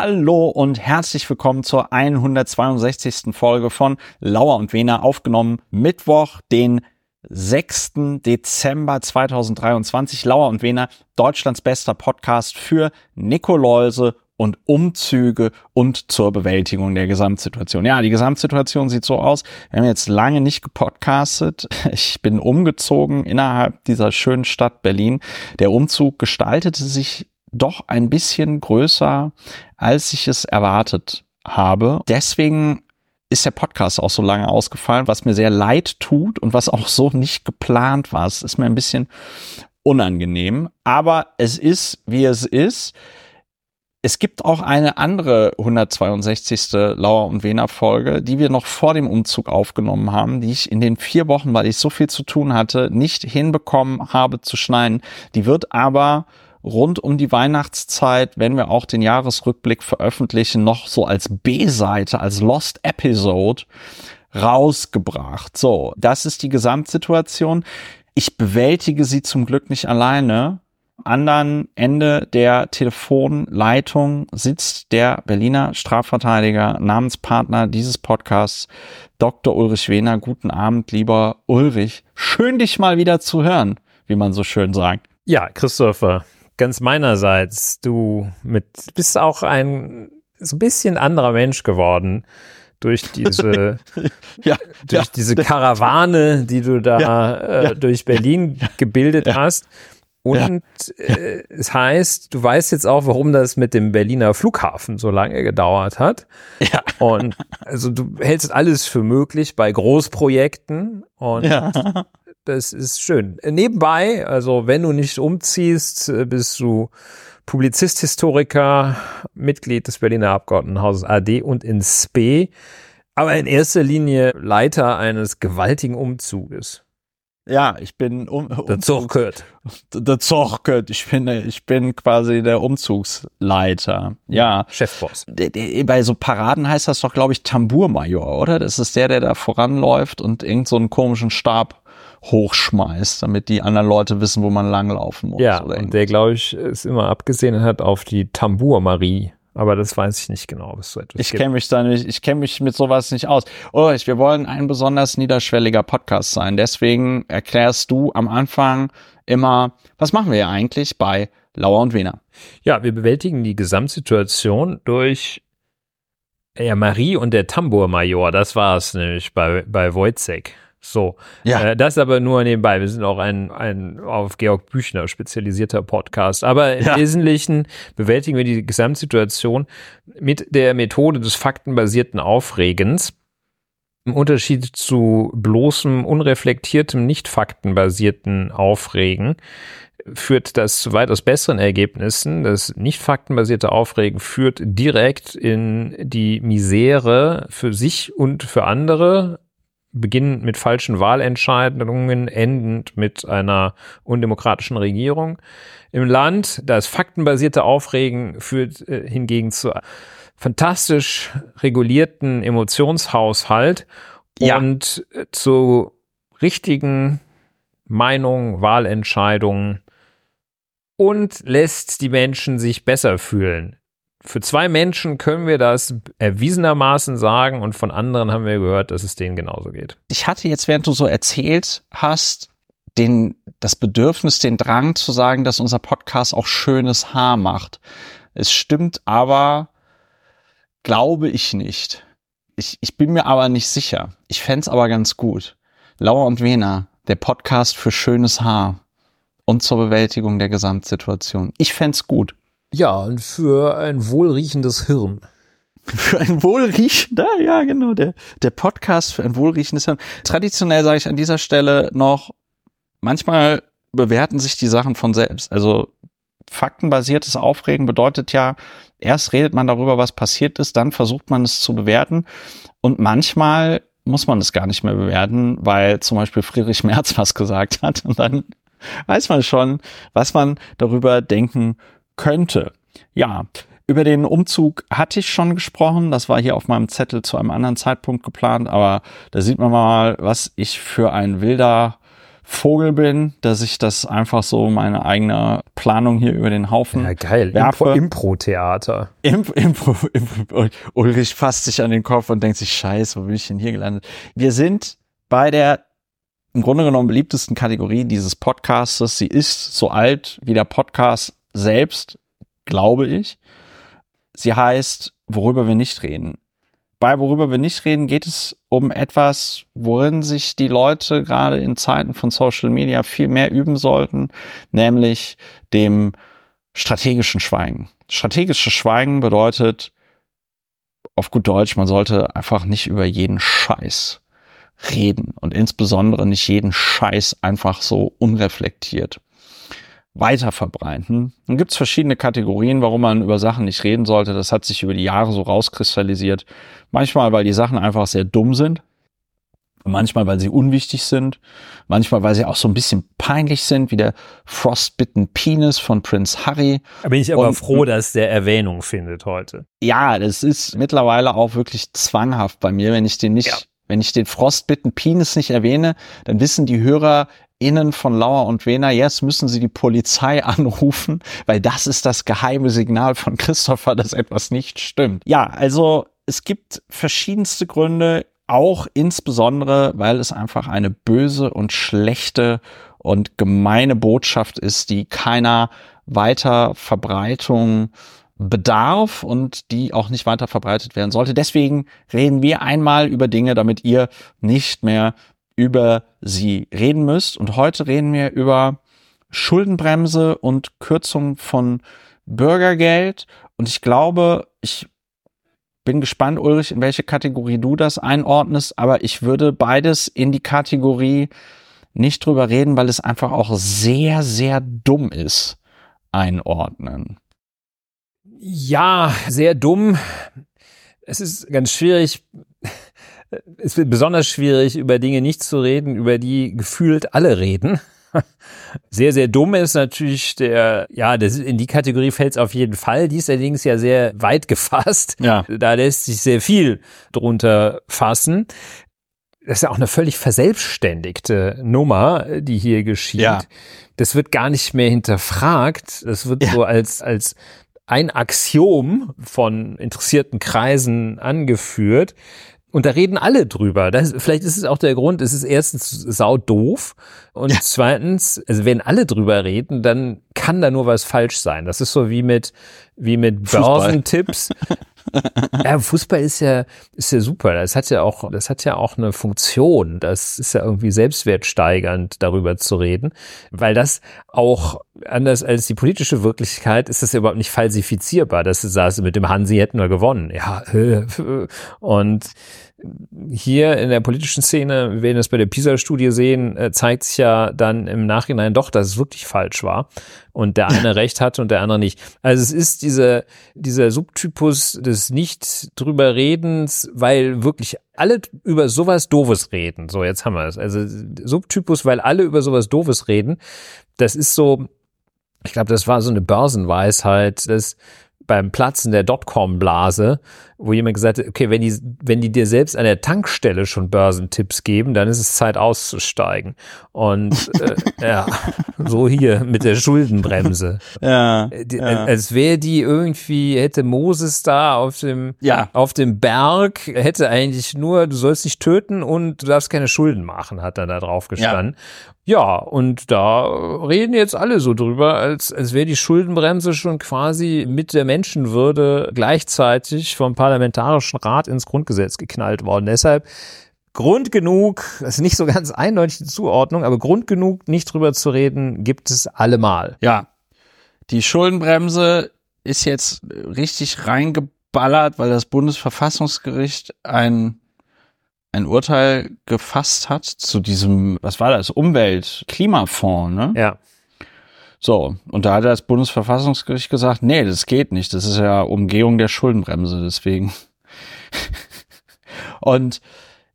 Hallo und herzlich willkommen zur 162. Folge von Lauer und Wena, aufgenommen Mittwoch, den 6. Dezember 2023. Lauer und Wena, Deutschlands bester Podcast für Nikoläuse und Umzüge und zur Bewältigung der Gesamtsituation. Ja, die Gesamtsituation sieht so aus. Wir haben jetzt lange nicht gepodcastet. Ich bin umgezogen innerhalb dieser schönen Stadt Berlin. Der Umzug gestaltete sich doch ein bisschen größer, als ich es erwartet habe. Deswegen ist der Podcast auch so lange ausgefallen, was mir sehr leid tut und was auch so nicht geplant war. Es ist mir ein bisschen unangenehm, aber es ist, wie es ist. Es gibt auch eine andere 162. Lauer und Wena Folge, die wir noch vor dem Umzug aufgenommen haben, die ich in den vier Wochen, weil ich so viel zu tun hatte, nicht hinbekommen habe zu schneiden. Die wird aber rund um die Weihnachtszeit, wenn wir auch den Jahresrückblick veröffentlichen, noch so als B-Seite, als Lost Episode rausgebracht. So, das ist die Gesamtsituation. Ich bewältige sie zum Glück nicht alleine. Anderen Ende der Telefonleitung sitzt der Berliner Strafverteidiger, Namenspartner dieses Podcasts, Dr. Ulrich Wehner. Guten Abend, lieber Ulrich. Schön, dich mal wieder zu hören, wie man so schön sagt. Ja, Christopher, ganz meinerseits, du mit, bist auch ein so ein bisschen anderer Mensch geworden durch diese, ja, durch ja, diese Karawane, die du da ja, äh, durch Berlin gebildet hast. Und äh, es heißt, du weißt jetzt auch, warum das mit dem Berliner Flughafen so lange gedauert hat. Ja. Und also du hältst alles für möglich bei Großprojekten und. Das ist schön. Nebenbei, also wenn du nicht umziehst, äh, bist du Publizist, Historiker, Mitglied des Berliner Abgeordnetenhauses AD und in SP, aber in erster Linie Leiter eines gewaltigen Umzuges. Ja, ich bin um, um der Zorkert. Der Zorkert. Ich bin, ich bin quasi der Umzugsleiter. Ja. Chefboss. Bei so Paraden heißt das doch, glaube ich, Tambourmajor, oder? Das ist der, der da voranläuft und irgend so einen komischen Stab hochschmeißt, damit die anderen Leute wissen, wo man langlaufen muss. Ja, und der, glaube ich, ist immer abgesehen hat auf die Tambour-Marie. Aber das weiß ich nicht genau, was so etwas Ich kenne mich da nicht, ich kenne mich mit sowas nicht aus. Ulrich, wir wollen ein besonders niederschwelliger Podcast sein. Deswegen erklärst du am Anfang immer, was machen wir eigentlich bei Lauer und Wiener? Ja, wir bewältigen die Gesamtsituation durch ja, Marie und der Tambour-Major. Das war es nämlich bei, bei Wojcek. So, ja. Äh, das aber nur nebenbei. Wir sind auch ein, ein auf Georg Büchner spezialisierter Podcast. Aber im ja. Wesentlichen bewältigen wir die Gesamtsituation mit der Methode des faktenbasierten Aufregens. Im Unterschied zu bloßem, unreflektiertem, nicht faktenbasierten Aufregen führt das zu weitaus besseren Ergebnissen. Das nicht faktenbasierte Aufregen führt direkt in die Misere für sich und für andere, beginnend mit falschen Wahlentscheidungen, endend mit einer undemokratischen Regierung. Im Land, das faktenbasierte Aufregen führt äh, hingegen zu fantastisch regulierten Emotionshaushalt ja. und äh, zu richtigen Meinungen, Wahlentscheidungen und lässt die Menschen sich besser fühlen für zwei Menschen können wir das erwiesenermaßen sagen und von anderen haben wir gehört, dass es denen genauso geht. Ich hatte jetzt, während du so erzählt hast, den, das Bedürfnis, den Drang zu sagen, dass unser Podcast auch schönes Haar macht. Es stimmt aber, glaube ich nicht. Ich, ich bin mir aber nicht sicher. Ich fände aber ganz gut. Lauer und Wena, der Podcast für schönes Haar und zur Bewältigung der Gesamtsituation. Ich fände gut. Ja, und für ein wohlriechendes Hirn. Für ein wohlriechender, ja genau, der, der Podcast für ein wohlriechendes Hirn. Traditionell sage ich an dieser Stelle noch, manchmal bewerten sich die Sachen von selbst. Also faktenbasiertes Aufregen bedeutet ja, erst redet man darüber, was passiert ist, dann versucht man es zu bewerten. Und manchmal muss man es gar nicht mehr bewerten, weil zum Beispiel Friedrich Merz was gesagt hat. Und dann weiß man schon, was man darüber denken könnte. Ja, über den Umzug hatte ich schon gesprochen. Das war hier auf meinem Zettel zu einem anderen Zeitpunkt geplant, aber da sieht man mal, was ich für ein wilder Vogel bin, dass ich das einfach so meine eigene Planung hier über den Haufen ja, geil. werfe. Impro-Theater. Impro, Impro, Impro, Ulrich fasst sich an den Kopf und denkt sich, scheiße, wo bin ich denn hier gelandet? Wir sind bei der im Grunde genommen beliebtesten Kategorie dieses Podcastes. Sie ist so alt wie der Podcast selbst, glaube ich. Sie heißt, worüber wir nicht reden bei worüber wir nicht reden, geht es um etwas, worin sich die Leute gerade in Zeiten von Social Media viel mehr üben sollten, nämlich dem strategischen Schweigen. Strategisches Schweigen bedeutet auf gut Deutsch, man sollte einfach nicht über jeden Scheiß reden und insbesondere nicht jeden Scheiß einfach so unreflektiert weiter verbreiten. Dann gibt es verschiedene Kategorien, warum man über Sachen nicht reden sollte. Das hat sich über die Jahre so rauskristallisiert. Manchmal, weil die Sachen einfach sehr dumm sind. Manchmal, weil sie unwichtig sind. Manchmal, weil sie auch so ein bisschen peinlich sind, wie der Frostbitten Penis von Prince Harry. Da bin ich aber Und, froh, dass der Erwähnung findet heute. Ja, das ist mittlerweile auch wirklich zwanghaft bei mir, wenn ich den nicht ja. Wenn ich den Frostbitten Penis nicht erwähne, dann wissen die Hörer Innen von Lauer und Wehner, jetzt müssen Sie die Polizei anrufen, weil das ist das geheime Signal von Christopher, dass etwas nicht stimmt. Ja, also es gibt verschiedenste Gründe, auch insbesondere, weil es einfach eine böse und schlechte und gemeine Botschaft ist, die keiner weiter Verbreitung bedarf und die auch nicht weiter verbreitet werden sollte. Deswegen reden wir einmal über Dinge, damit ihr nicht mehr über sie reden müsst. Und heute reden wir über Schuldenbremse und Kürzung von Bürgergeld. Und ich glaube, ich bin gespannt, Ulrich, in welche Kategorie du das einordnest, aber ich würde beides in die Kategorie nicht drüber reden, weil es einfach auch sehr, sehr dumm ist, einordnen. Ja, sehr dumm. Es ist ganz schwierig es wird besonders schwierig, über Dinge nicht zu reden, über die gefühlt alle reden. Sehr, sehr dumm ist natürlich der, ja, das, in die Kategorie fällt es auf jeden Fall. Die ist allerdings ja sehr weit gefasst. Ja. Da lässt sich sehr viel drunter fassen. Das ist ja auch eine völlig verselbstständigte Nummer, die hier geschieht. Ja. Das wird gar nicht mehr hinterfragt. Das wird ja. so als, als ein Axiom von interessierten Kreisen angeführt. Und da reden alle drüber. Das, vielleicht ist es auch der Grund, es ist erstens sau doof und ja. zweitens, also wenn alle drüber reden, dann kann da nur was falsch sein. Das ist so wie mit, wie mit Börsentipps. ja, Fußball ist ja, ist ja super. Das hat ja auch, das hat ja auch eine Funktion. Das ist ja irgendwie selbstwertsteigernd, darüber zu reden, weil das auch anders als die politische Wirklichkeit ist das ja überhaupt nicht falsifizierbar. Das saß mit dem Hansi hätten wir gewonnen. Ja, und hier in der politischen Szene, wir werden das bei der PISA-Studie sehen, äh, zeigt sich ja dann im Nachhinein doch, dass es wirklich falsch war und der eine recht hatte und der andere nicht. Also es ist diese, dieser Subtypus des nicht drüber Redens, weil wirklich alle über sowas Doofes reden. So, jetzt haben wir es. Also Subtypus, weil alle über sowas Doofes reden. Das ist so, ich glaube, das war so eine Börsenweisheit, dass beim Platzen der Dotcom-Blase, wo jemand gesagt hat, okay, wenn die, wenn die dir selbst an der Tankstelle schon Börsentipps geben, dann ist es Zeit auszusteigen. Und äh, ja, so hier mit der Schuldenbremse. Ja, die, ja. Als wäre die irgendwie, hätte Moses da auf dem, ja. auf dem Berg, hätte eigentlich nur, du sollst nicht töten und du darfst keine Schulden machen, hat dann da drauf gestanden. Ja. Ja, und da reden jetzt alle so drüber, als, als wäre die Schuldenbremse schon quasi mit der Menschenwürde gleichzeitig vom Parlamentarischen Rat ins Grundgesetz geknallt worden. Deshalb Grund genug, das ist nicht so ganz eindeutig die Zuordnung, aber Grund genug, nicht drüber zu reden, gibt es allemal. Ja. Die Schuldenbremse ist jetzt richtig reingeballert, weil das Bundesverfassungsgericht ein ein Urteil gefasst hat zu diesem, was war das, Umwelt-Klimafonds, ne? Ja. So, und da hat das Bundesverfassungsgericht gesagt, nee, das geht nicht, das ist ja Umgehung der Schuldenbremse, deswegen. und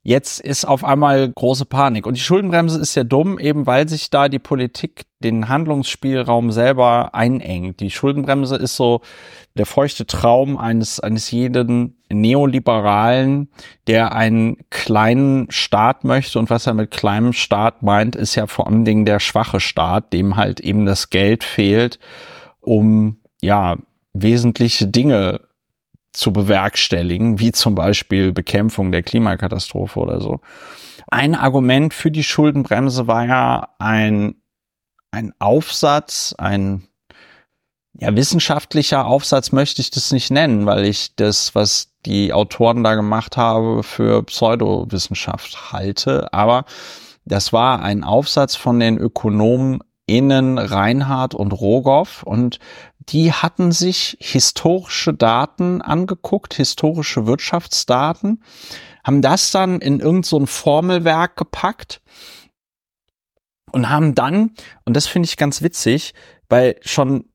Jetzt ist auf einmal große Panik. Und die Schuldenbremse ist ja dumm, eben weil sich da die Politik den Handlungsspielraum selber einengt. Die Schuldenbremse ist so der feuchte Traum eines, eines jeden Neoliberalen, der einen kleinen Staat möchte. Und was er mit kleinem Staat meint, ist ja vor allen Dingen der schwache Staat, dem halt eben das Geld fehlt, um, ja, wesentliche Dinge zu bewerkstelligen, wie zum Beispiel Bekämpfung der Klimakatastrophe oder so. Ein Argument für die Schuldenbremse war ja ein, ein Aufsatz, ein ja, wissenschaftlicher Aufsatz möchte ich das nicht nennen, weil ich das, was die Autoren da gemacht haben, für Pseudowissenschaft halte. Aber das war ein Aufsatz von den Ökonomen Innen Reinhardt und Rogoff. Und die hatten sich historische Daten angeguckt, historische Wirtschaftsdaten, haben das dann in irgendein so Formelwerk gepackt und haben dann, und das finde ich ganz witzig, weil schon,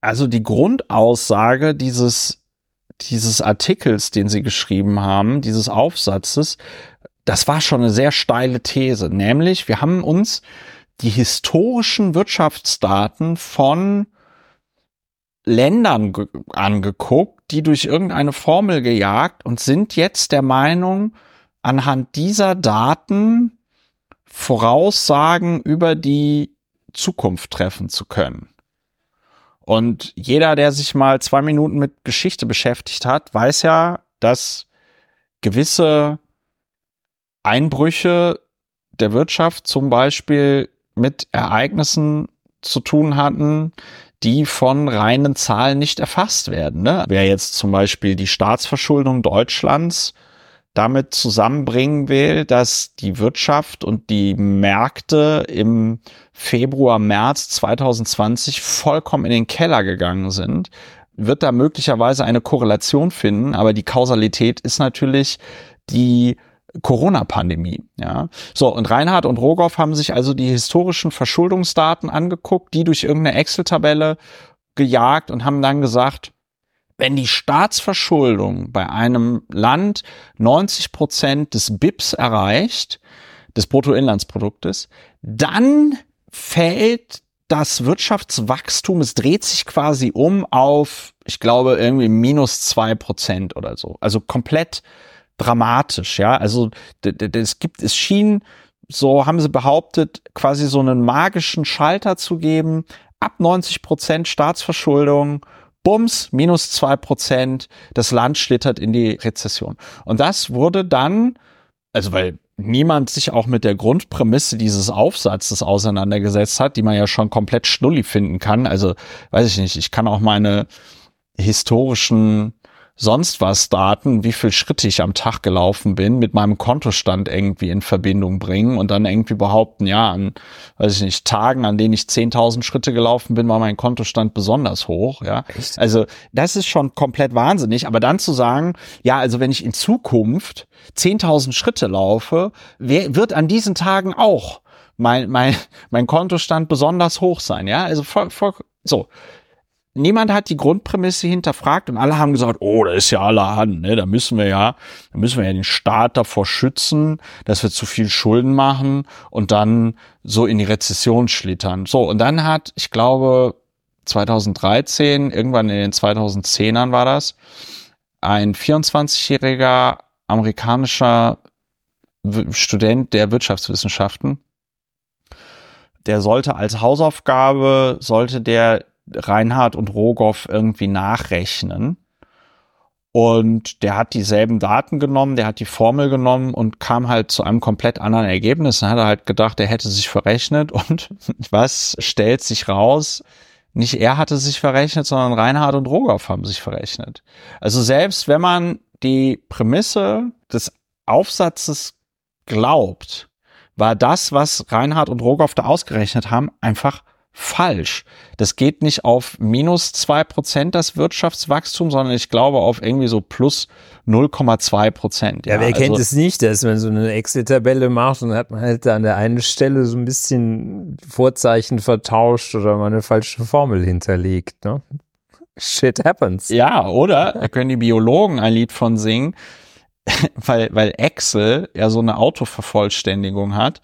also die Grundaussage dieses, dieses Artikels, den sie geschrieben haben, dieses Aufsatzes, das war schon eine sehr steile These, nämlich wir haben uns die historischen Wirtschaftsdaten von Ländern angeguckt, die durch irgendeine Formel gejagt und sind jetzt der Meinung, anhand dieser Daten Voraussagen über die Zukunft treffen zu können. Und jeder, der sich mal zwei Minuten mit Geschichte beschäftigt hat, weiß ja, dass gewisse Einbrüche der Wirtschaft zum Beispiel mit Ereignissen zu tun hatten, die von reinen Zahlen nicht erfasst werden. Ne? Wer jetzt zum Beispiel die Staatsverschuldung Deutschlands damit zusammenbringen will, dass die Wirtschaft und die Märkte im Februar, März 2020 vollkommen in den Keller gegangen sind, wird da möglicherweise eine Korrelation finden, aber die Kausalität ist natürlich die Corona-Pandemie. Ja, so und Reinhard und Rogoff haben sich also die historischen Verschuldungsdaten angeguckt, die durch irgendeine Excel-Tabelle gejagt und haben dann gesagt, wenn die Staatsverschuldung bei einem Land 90 Prozent des BIPs erreicht, des Bruttoinlandsproduktes, dann fällt das Wirtschaftswachstum, es dreht sich quasi um auf, ich glaube, irgendwie minus zwei Prozent oder so. Also komplett dramatisch, ja. Also es gibt, es schien, so haben sie behauptet, quasi so einen magischen Schalter zu geben, ab 90 Prozent Staatsverschuldung, Bums, minus zwei Prozent, das Land schlittert in die Rezession. Und das wurde dann, also weil niemand sich auch mit der Grundprämisse dieses Aufsatzes auseinandergesetzt hat, die man ja schon komplett schnulli finden kann. Also weiß ich nicht, ich kann auch meine historischen sonst was Daten, wie viel Schritte ich am Tag gelaufen bin, mit meinem Kontostand irgendwie in Verbindung bringen und dann irgendwie behaupten, ja, an, weiß ich nicht, Tagen, an denen ich 10.000 Schritte gelaufen bin, war mein Kontostand besonders hoch, ja. Echt? Also, das ist schon komplett wahnsinnig, aber dann zu sagen, ja, also wenn ich in Zukunft 10.000 Schritte laufe, wer, wird an diesen Tagen auch mein, mein, mein Kontostand besonders hoch sein, ja. Also voll, voll, so niemand hat die Grundprämisse hinterfragt und alle haben gesagt, oh, das ist ja allerhand, ne? Da müssen wir ja, da müssen wir ja den Staat davor schützen, dass wir zu viel Schulden machen und dann so in die Rezession schlittern. So, und dann hat, ich glaube, 2013, irgendwann in den 2010ern war das, ein 24-jähriger amerikanischer Student der Wirtschaftswissenschaften, der sollte als Hausaufgabe, sollte der Reinhard und Rogoff irgendwie nachrechnen. Und der hat dieselben Daten genommen, der hat die Formel genommen und kam halt zu einem komplett anderen Ergebnis. Dann hat er halt gedacht, er hätte sich verrechnet und was stellt sich raus? Nicht er hatte sich verrechnet, sondern Reinhard und Rogoff haben sich verrechnet. Also selbst wenn man die Prämisse des Aufsatzes glaubt, war das, was Reinhard und Rogoff da ausgerechnet haben, einfach falsch. Das geht nicht auf minus zwei Prozent das Wirtschaftswachstum, sondern ich glaube auf irgendwie so plus 0,2 Prozent. Ja, ja, wer also, kennt es nicht, dass man so eine Excel-Tabelle macht und hat man halt an der einen Stelle so ein bisschen Vorzeichen vertauscht oder mal eine falsche Formel hinterlegt, ne? Shit happens. Ja, oder da können die Biologen ein Lied von singen. weil, weil Excel ja so eine Autovervollständigung hat,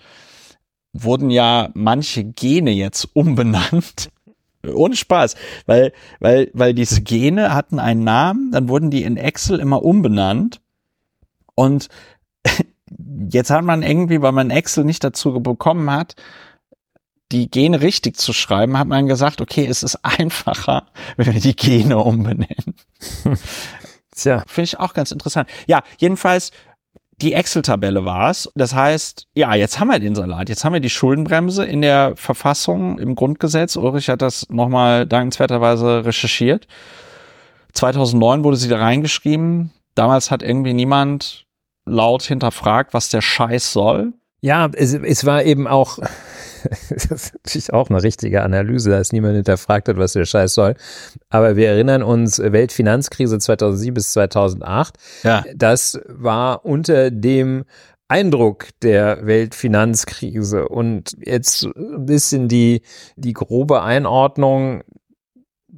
wurden ja manche Gene jetzt umbenannt. Ohne Spaß, weil, weil, weil diese Gene hatten einen Namen, dann wurden die in Excel immer umbenannt und jetzt hat man irgendwie, weil man Excel nicht dazu bekommen hat, die Gene richtig zu schreiben, hat man gesagt, okay, es ist einfacher, wenn wir die Gene umbenennen. Tja. Finde ich auch ganz interessant. Ja, jedenfalls, die Excel-Tabelle war es. Das heißt, ja, jetzt haben wir den Salat. Jetzt haben wir die Schuldenbremse in der Verfassung, im Grundgesetz. Ulrich hat das nochmal dankenswerterweise recherchiert. 2009 wurde sie da reingeschrieben. Damals hat irgendwie niemand laut hinterfragt, was der Scheiß soll. Ja, es, es war eben auch, das ist natürlich auch eine richtige Analyse, dass niemand hinterfragt hat, was der Scheiß soll. Aber wir erinnern uns, Weltfinanzkrise 2007 bis 2008. Ja. Das war unter dem Eindruck der Weltfinanzkrise und jetzt ein bisschen die, die grobe Einordnung.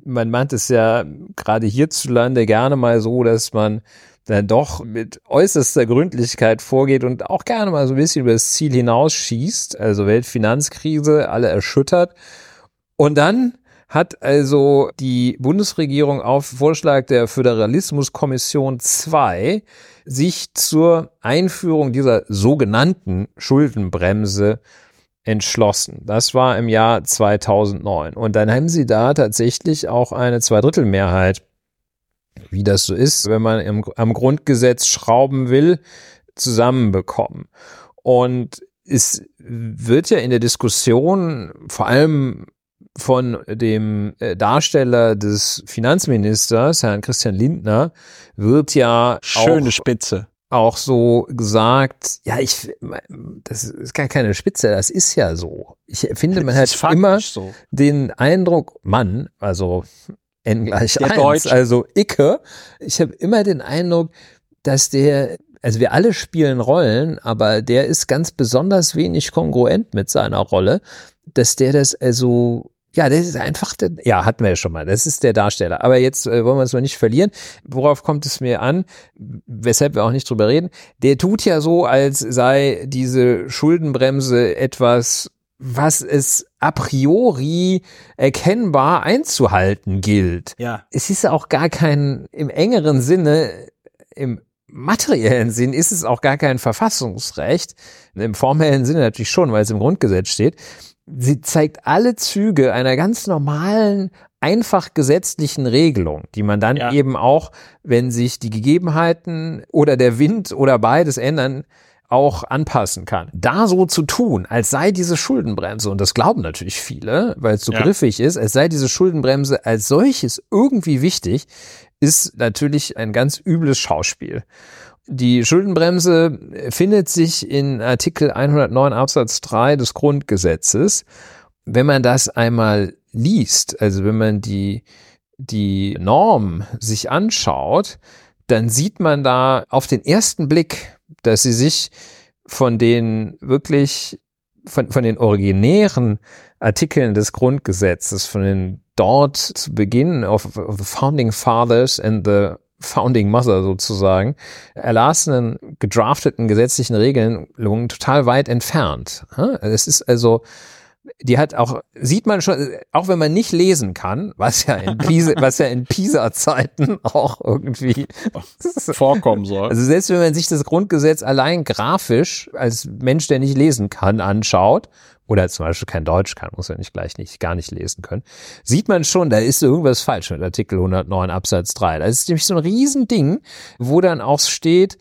Man meint es ja gerade hierzulande gerne mal so, dass man dann doch mit äußerster Gründlichkeit vorgeht und auch gerne mal so ein bisschen über das Ziel hinausschießt, also Weltfinanzkrise, alle erschüttert. Und dann hat also die Bundesregierung auf Vorschlag der Föderalismuskommission 2 sich zur Einführung dieser sogenannten Schuldenbremse entschlossen. Das war im Jahr 2009. Und dann haben sie da tatsächlich auch eine Zweidrittelmehrheit wie das so ist, wenn man im, am Grundgesetz schrauben will, zusammenbekommen. Und es wird ja in der Diskussion vor allem von dem äh, Darsteller des Finanzministers, Herrn Christian Lindner, wird ja schöne auch, Spitze auch so gesagt, ja, ich, das ist gar keine Spitze, das ist ja so. Ich finde, man hat immer so. den Eindruck, Mann, also n gleich der 1, Deutsch. also Icke. Ich habe immer den Eindruck, dass der, also wir alle spielen Rollen, aber der ist ganz besonders wenig kongruent mit seiner Rolle, dass der das also ja, das ist einfach, der, ja, hatten wir ja schon mal. Das ist der Darsteller. Aber jetzt äh, wollen wir es mal nicht verlieren. Worauf kommt es mir an? Weshalb wir auch nicht drüber reden. Der tut ja so, als sei diese Schuldenbremse etwas was es a priori erkennbar einzuhalten gilt. Ja. Es ist auch gar kein, im engeren Sinne, im materiellen Sinn ist es auch gar kein Verfassungsrecht. Im formellen Sinne natürlich schon, weil es im Grundgesetz steht. Sie zeigt alle Züge einer ganz normalen, einfach gesetzlichen Regelung, die man dann ja. eben auch, wenn sich die Gegebenheiten oder der Wind oder beides ändern, auch anpassen kann. Da so zu tun, als sei diese Schuldenbremse, und das glauben natürlich viele, weil es so ja. griffig ist, als sei diese Schuldenbremse als solches irgendwie wichtig, ist natürlich ein ganz übles Schauspiel. Die Schuldenbremse findet sich in Artikel 109 Absatz 3 des Grundgesetzes. Wenn man das einmal liest, also wenn man die, die Norm sich anschaut, dann sieht man da auf den ersten Blick dass sie sich von den wirklich, von, von den originären Artikeln des Grundgesetzes, von den dort zu Beginn of, of the Founding Fathers and the Founding Mother sozusagen, erlassenen, gedrafteten gesetzlichen Regelungen total weit entfernt. Es ist also die hat auch, sieht man schon, auch wenn man nicht lesen kann, was ja in Pisa, was ja in Pisa-Zeiten auch irgendwie vorkommen soll. Also selbst wenn man sich das Grundgesetz allein grafisch als Mensch, der nicht lesen kann, anschaut, oder zum Beispiel kein Deutsch kann, muss ja nicht gleich nicht, gar nicht lesen können, sieht man schon, da ist irgendwas falsch mit Artikel 109 Absatz 3. Das ist nämlich so ein Riesending, wo dann auch steht,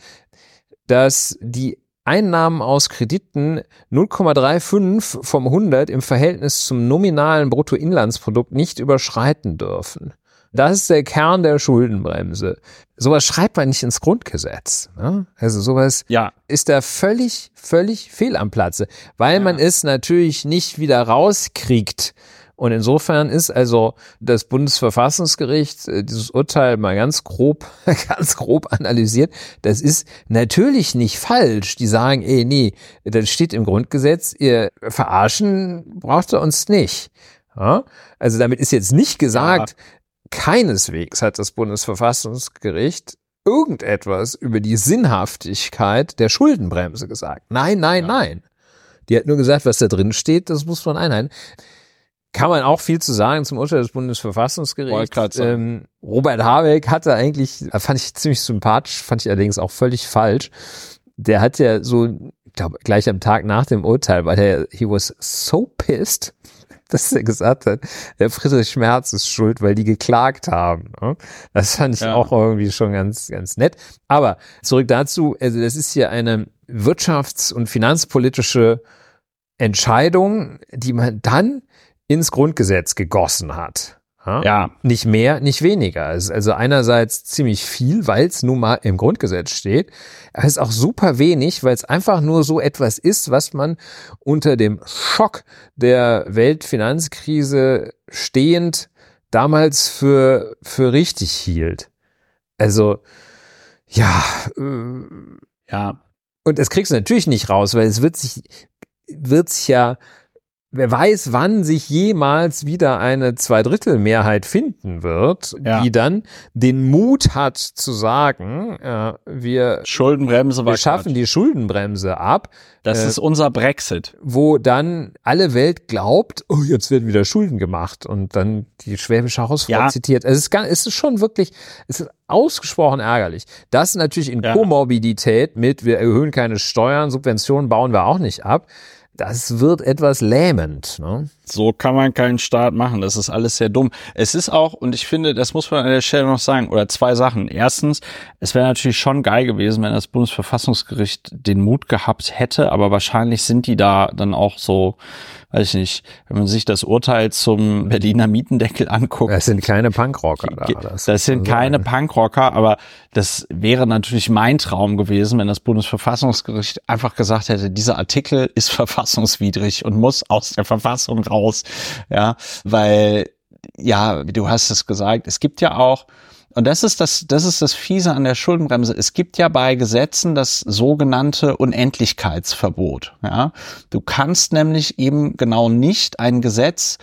dass die Einnahmen aus Krediten 0,35 vom 100 im Verhältnis zum nominalen Bruttoinlandsprodukt nicht überschreiten dürfen. Das ist der Kern der Schuldenbremse. Sowas schreibt man nicht ins Grundgesetz. Ne? Also sowas ja. ist da völlig, völlig fehl am Platze, weil ja. man es natürlich nicht wieder rauskriegt und insofern ist also das Bundesverfassungsgericht äh, dieses Urteil mal ganz grob, ganz grob analysiert. Das ist natürlich nicht falsch. Die sagen, ey, nee, das steht im Grundgesetz, ihr verarschen braucht ihr uns nicht. Ja? Also damit ist jetzt nicht gesagt, ja. keineswegs hat das Bundesverfassungsgericht irgendetwas über die Sinnhaftigkeit der Schuldenbremse gesagt. Nein, nein, ja. nein. Die hat nur gesagt, was da drin steht, das muss man einhalten. Kann man auch viel zu sagen zum Urteil des Bundesverfassungsgerichts. Ähm, Robert Habeck hatte eigentlich, fand ich ziemlich sympathisch, fand ich allerdings auch völlig falsch. Der hat ja so, ich glaube, gleich am Tag nach dem Urteil, weil er, he was so pissed, dass er gesagt hat, der Friedrich Schmerz ist schuld, weil die geklagt haben. Ne? Das fand ich ja. auch irgendwie schon ganz, ganz nett. Aber zurück dazu, also das ist hier eine wirtschafts- und finanzpolitische Entscheidung, die man dann ins Grundgesetz gegossen hat. Ja. ja. Nicht mehr, nicht weniger. Also einerseits ziemlich viel, weil es nun mal im Grundgesetz steht. Es ist auch super wenig, weil es einfach nur so etwas ist, was man unter dem Schock der Weltfinanzkrise stehend damals für, für richtig hielt. Also, ja, äh, ja. Und das kriegst du natürlich nicht raus, weil es wird sich, wird sich ja wer weiß, wann sich jemals wieder eine Zweidrittelmehrheit finden wird, ja. die dann den Mut hat zu sagen, äh, wir, Schuldenbremse wir schaffen die Schuldenbremse ab. Das äh, ist unser Brexit. Wo dann alle Welt glaubt, oh, jetzt werden wieder Schulden gemacht und dann die Schwäbische Hausfrau ja. zitiert. Es ist, gar, es ist schon wirklich, es ist ausgesprochen ärgerlich. Das natürlich in ja. Komorbidität mit, wir erhöhen keine Steuern, Subventionen bauen wir auch nicht ab das wird etwas lähmend. Ne? So kann man keinen Staat machen. Das ist alles sehr dumm. Es ist auch, und ich finde, das muss man an der Stelle noch sagen, oder zwei Sachen. Erstens, es wäre natürlich schon geil gewesen, wenn das Bundesverfassungsgericht den Mut gehabt hätte, aber wahrscheinlich sind die da dann auch so weiß ich nicht, wenn man sich das Urteil zum Berliner Mietendeckel anguckt. Das sind keine Punkrocker da. Das, das sind keine Punkrocker, aber das wäre natürlich mein Traum gewesen, wenn das Bundesverfassungsgericht einfach gesagt hätte, dieser Artikel ist verfassungswidrig und muss aus der Verfassung raus. Ja, weil, ja, du hast es gesagt, es gibt ja auch und das ist das, das ist das Fiese an der Schuldenbremse. Es gibt ja bei Gesetzen das sogenannte Unendlichkeitsverbot. Ja, du kannst nämlich eben genau nicht ein Gesetz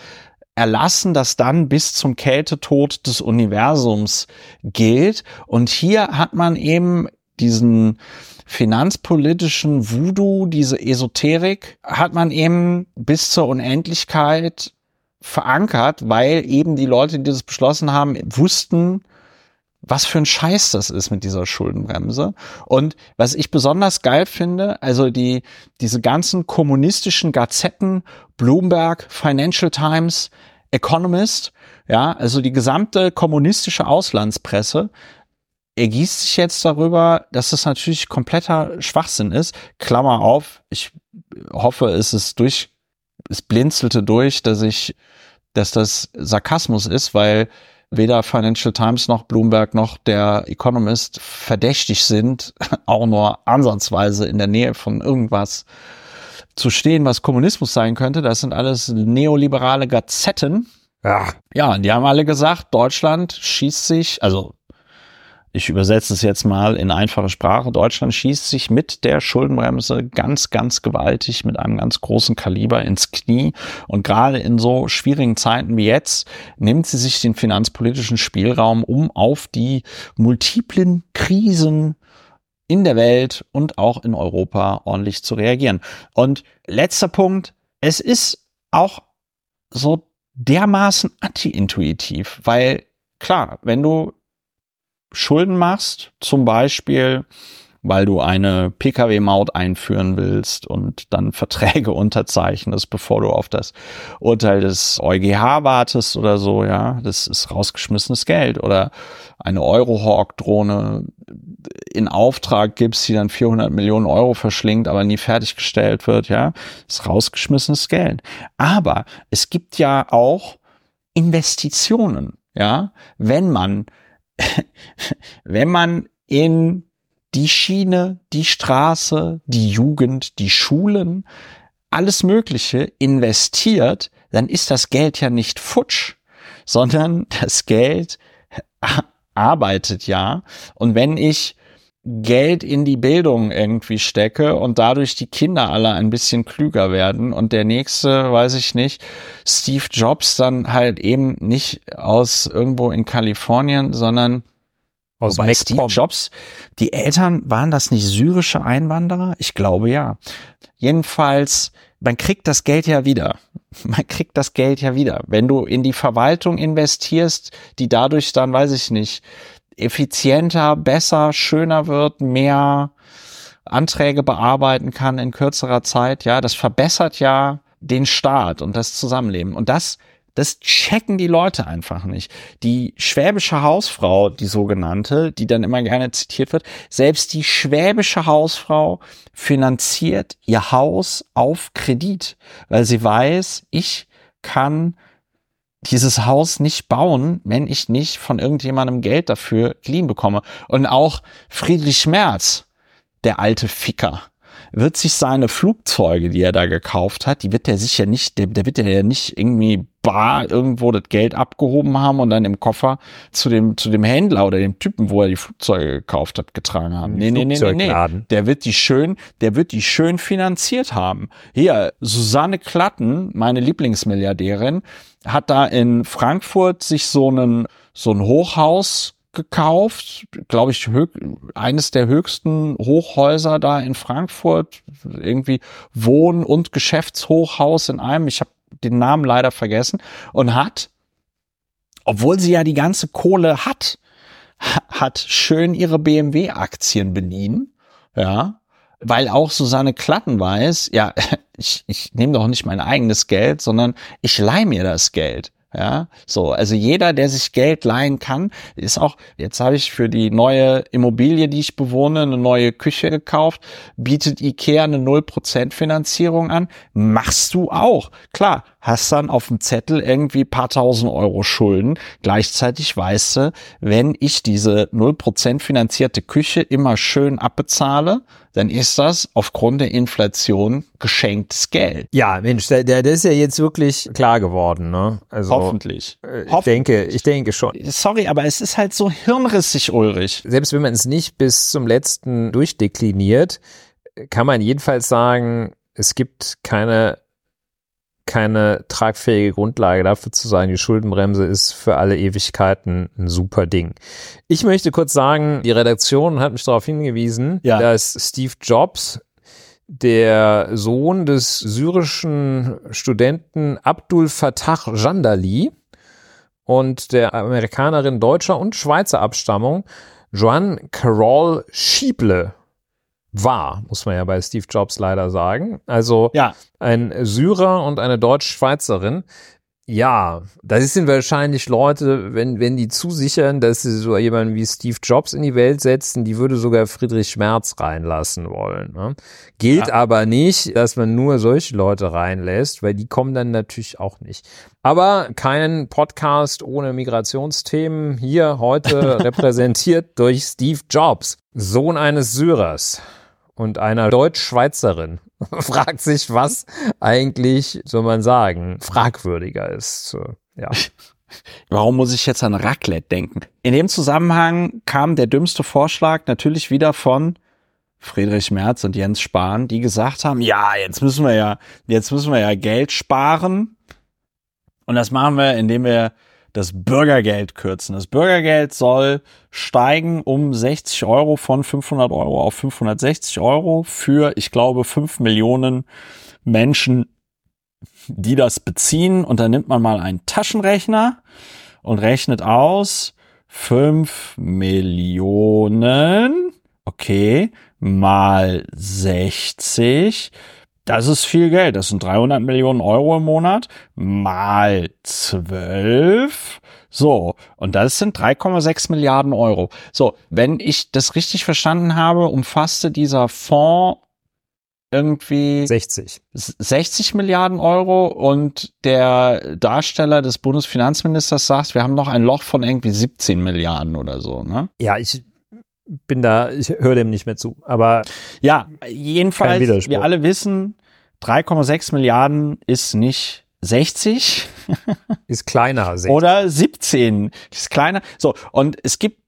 erlassen, das dann bis zum Kältetod des Universums gilt. Und hier hat man eben diesen finanzpolitischen Voodoo, diese Esoterik, hat man eben bis zur Unendlichkeit verankert, weil eben die Leute, die das beschlossen haben, wussten, was für ein Scheiß das ist mit dieser Schuldenbremse. Und was ich besonders geil finde, also die, diese ganzen kommunistischen Gazetten, Bloomberg, Financial Times, Economist, ja, also die gesamte kommunistische Auslandspresse ergießt sich jetzt darüber, dass das natürlich kompletter Schwachsinn ist. Klammer auf, ich hoffe, es ist durch, es blinzelte durch, dass ich, dass das Sarkasmus ist, weil weder Financial Times noch Bloomberg noch der Economist verdächtig sind, auch nur ansatzweise in der Nähe von irgendwas zu stehen, was Kommunismus sein könnte. Das sind alles neoliberale Gazetten. Ja. Ja, die haben alle gesagt, Deutschland schießt sich, also ich übersetze es jetzt mal in einfache Sprache. Deutschland schießt sich mit der Schuldenbremse ganz, ganz gewaltig mit einem ganz großen Kaliber ins Knie. Und gerade in so schwierigen Zeiten wie jetzt nimmt sie sich den finanzpolitischen Spielraum, um auf die multiplen Krisen in der Welt und auch in Europa ordentlich zu reagieren. Und letzter Punkt. Es ist auch so dermaßen anti-intuitiv, weil klar, wenn du Schulden machst, zum Beispiel, weil du eine Pkw-Maut einführen willst und dann Verträge unterzeichnest, bevor du auf das Urteil des EuGH wartest oder so, ja, das ist rausgeschmissenes Geld oder eine Eurohawk-Drohne in Auftrag gibst, die dann 400 Millionen Euro verschlingt, aber nie fertiggestellt wird, ja, ist rausgeschmissenes Geld. Aber es gibt ja auch Investitionen, ja, wenn man wenn man in die Schiene, die Straße, die Jugend, die Schulen, alles Mögliche investiert, dann ist das Geld ja nicht futsch, sondern das Geld arbeitet ja. Und wenn ich Geld in die Bildung irgendwie stecke und dadurch die Kinder alle ein bisschen klüger werden und der nächste, weiß ich nicht, Steve Jobs dann halt eben nicht aus irgendwo in Kalifornien, sondern Aus Wobei Steve Jobs, die Eltern, waren das nicht syrische Einwanderer? Ich glaube ja. Jedenfalls, man kriegt das Geld ja wieder. Man kriegt das Geld ja wieder. Wenn du in die Verwaltung investierst, die dadurch dann, weiß ich nicht, effizienter, besser, schöner wird, mehr Anträge bearbeiten kann in kürzerer Zeit, ja, das verbessert ja den Staat und das Zusammenleben. Und das das checken die Leute einfach nicht. Die schwäbische Hausfrau, die sogenannte, die dann immer gerne zitiert wird, selbst die schwäbische Hausfrau finanziert ihr Haus auf Kredit, weil sie weiß, ich kann dieses Haus nicht bauen, wenn ich nicht von irgendjemandem Geld dafür geliehen bekomme. Und auch Friedrich Merz, der alte Ficker, wird sich seine Flugzeuge, die er da gekauft hat, die wird er sicher nicht, der, der wird er ja nicht irgendwie bar irgendwo das Geld abgehoben haben und dann im Koffer zu dem, zu dem Händler oder dem Typen, wo er die Flugzeuge gekauft hat, getragen haben. Nee, nee, nee, nee, nee. Der wird die schön, der wird die schön finanziert haben. Hier, Susanne Klatten, meine Lieblingsmilliardärin, hat da in Frankfurt sich so einen, so ein Hochhaus gekauft, glaube ich, eines der höchsten Hochhäuser da in Frankfurt, irgendwie Wohn- und Geschäftshochhaus in einem, ich habe den Namen leider vergessen, und hat, obwohl sie ja die ganze Kohle hat, hat schön ihre BMW-Aktien beliehen, ja, weil auch Susanne Klatten weiß, ja, ich, ich nehme doch nicht mein eigenes Geld, sondern ich leih mir das Geld. Ja, so, also jeder, der sich Geld leihen kann, ist auch, jetzt habe ich für die neue Immobilie, die ich bewohne, eine neue Küche gekauft, bietet Ikea eine 0% Finanzierung an, machst du auch. Klar, hast dann auf dem Zettel irgendwie paar tausend Euro Schulden. Gleichzeitig weißt du, wenn ich diese 0% finanzierte Küche immer schön abbezahle, dann ist das aufgrund der Inflation geschenktes Geld. Ja, Mensch, der, der, der ist ja jetzt wirklich klar geworden, ne? Also, Hoffentlich. Äh, ich denke, ich denke schon. Sorry, aber es ist halt so hirnrissig, Ulrich. Selbst wenn man es nicht bis zum letzten durchdekliniert, kann man jedenfalls sagen, es gibt keine keine tragfähige Grundlage dafür zu sagen, die Schuldenbremse ist für alle Ewigkeiten ein super Ding. Ich möchte kurz sagen, die Redaktion hat mich darauf hingewiesen, ja. dass Steve Jobs der Sohn des syrischen Studenten Abdul Fattah Jandali und der Amerikanerin deutscher und Schweizer Abstammung Joan Carol Schieble war, muss man ja bei Steve Jobs leider sagen. Also ja. ein Syrer und eine Deutsch-Schweizerin. Ja, das sind wahrscheinlich Leute, wenn, wenn die zusichern, dass sie so jemanden wie Steve Jobs in die Welt setzen, die würde sogar Friedrich Schmerz reinlassen wollen. Ne? Gilt ja. aber nicht, dass man nur solche Leute reinlässt, weil die kommen dann natürlich auch nicht. Aber keinen Podcast ohne Migrationsthemen hier heute repräsentiert durch Steve Jobs, Sohn eines Syrers und einer Deutsch-Schweizerin fragt sich, was eigentlich, soll man sagen, fragwürdiger ist. Ja. Warum muss ich jetzt an Raclette denken? In dem Zusammenhang kam der dümmste Vorschlag natürlich wieder von Friedrich Merz und Jens Spahn, die gesagt haben, ja, jetzt müssen wir ja, jetzt müssen wir ja Geld sparen. Und das machen wir, indem wir das Bürgergeld kürzen. Das Bürgergeld soll steigen um 60 Euro von 500 Euro auf 560 Euro für, ich glaube, 5 Millionen Menschen, die das beziehen. Und dann nimmt man mal einen Taschenrechner und rechnet aus 5 Millionen, okay, mal 60 das ist viel Geld. Das sind 300 Millionen Euro im Monat mal 12. So, und das sind 3,6 Milliarden Euro. So, wenn ich das richtig verstanden habe, umfasste dieser Fonds irgendwie 60. 60 Milliarden Euro und der Darsteller des Bundesfinanzministers sagt, wir haben noch ein Loch von irgendwie 17 Milliarden oder so, ne? Ja, ich bin da, ich höre dem nicht mehr zu, aber ja, jedenfalls, wir alle wissen, 3,6 Milliarden ist nicht 60. Ist kleiner. 60. Oder 17. Ist kleiner. So. Und es gibt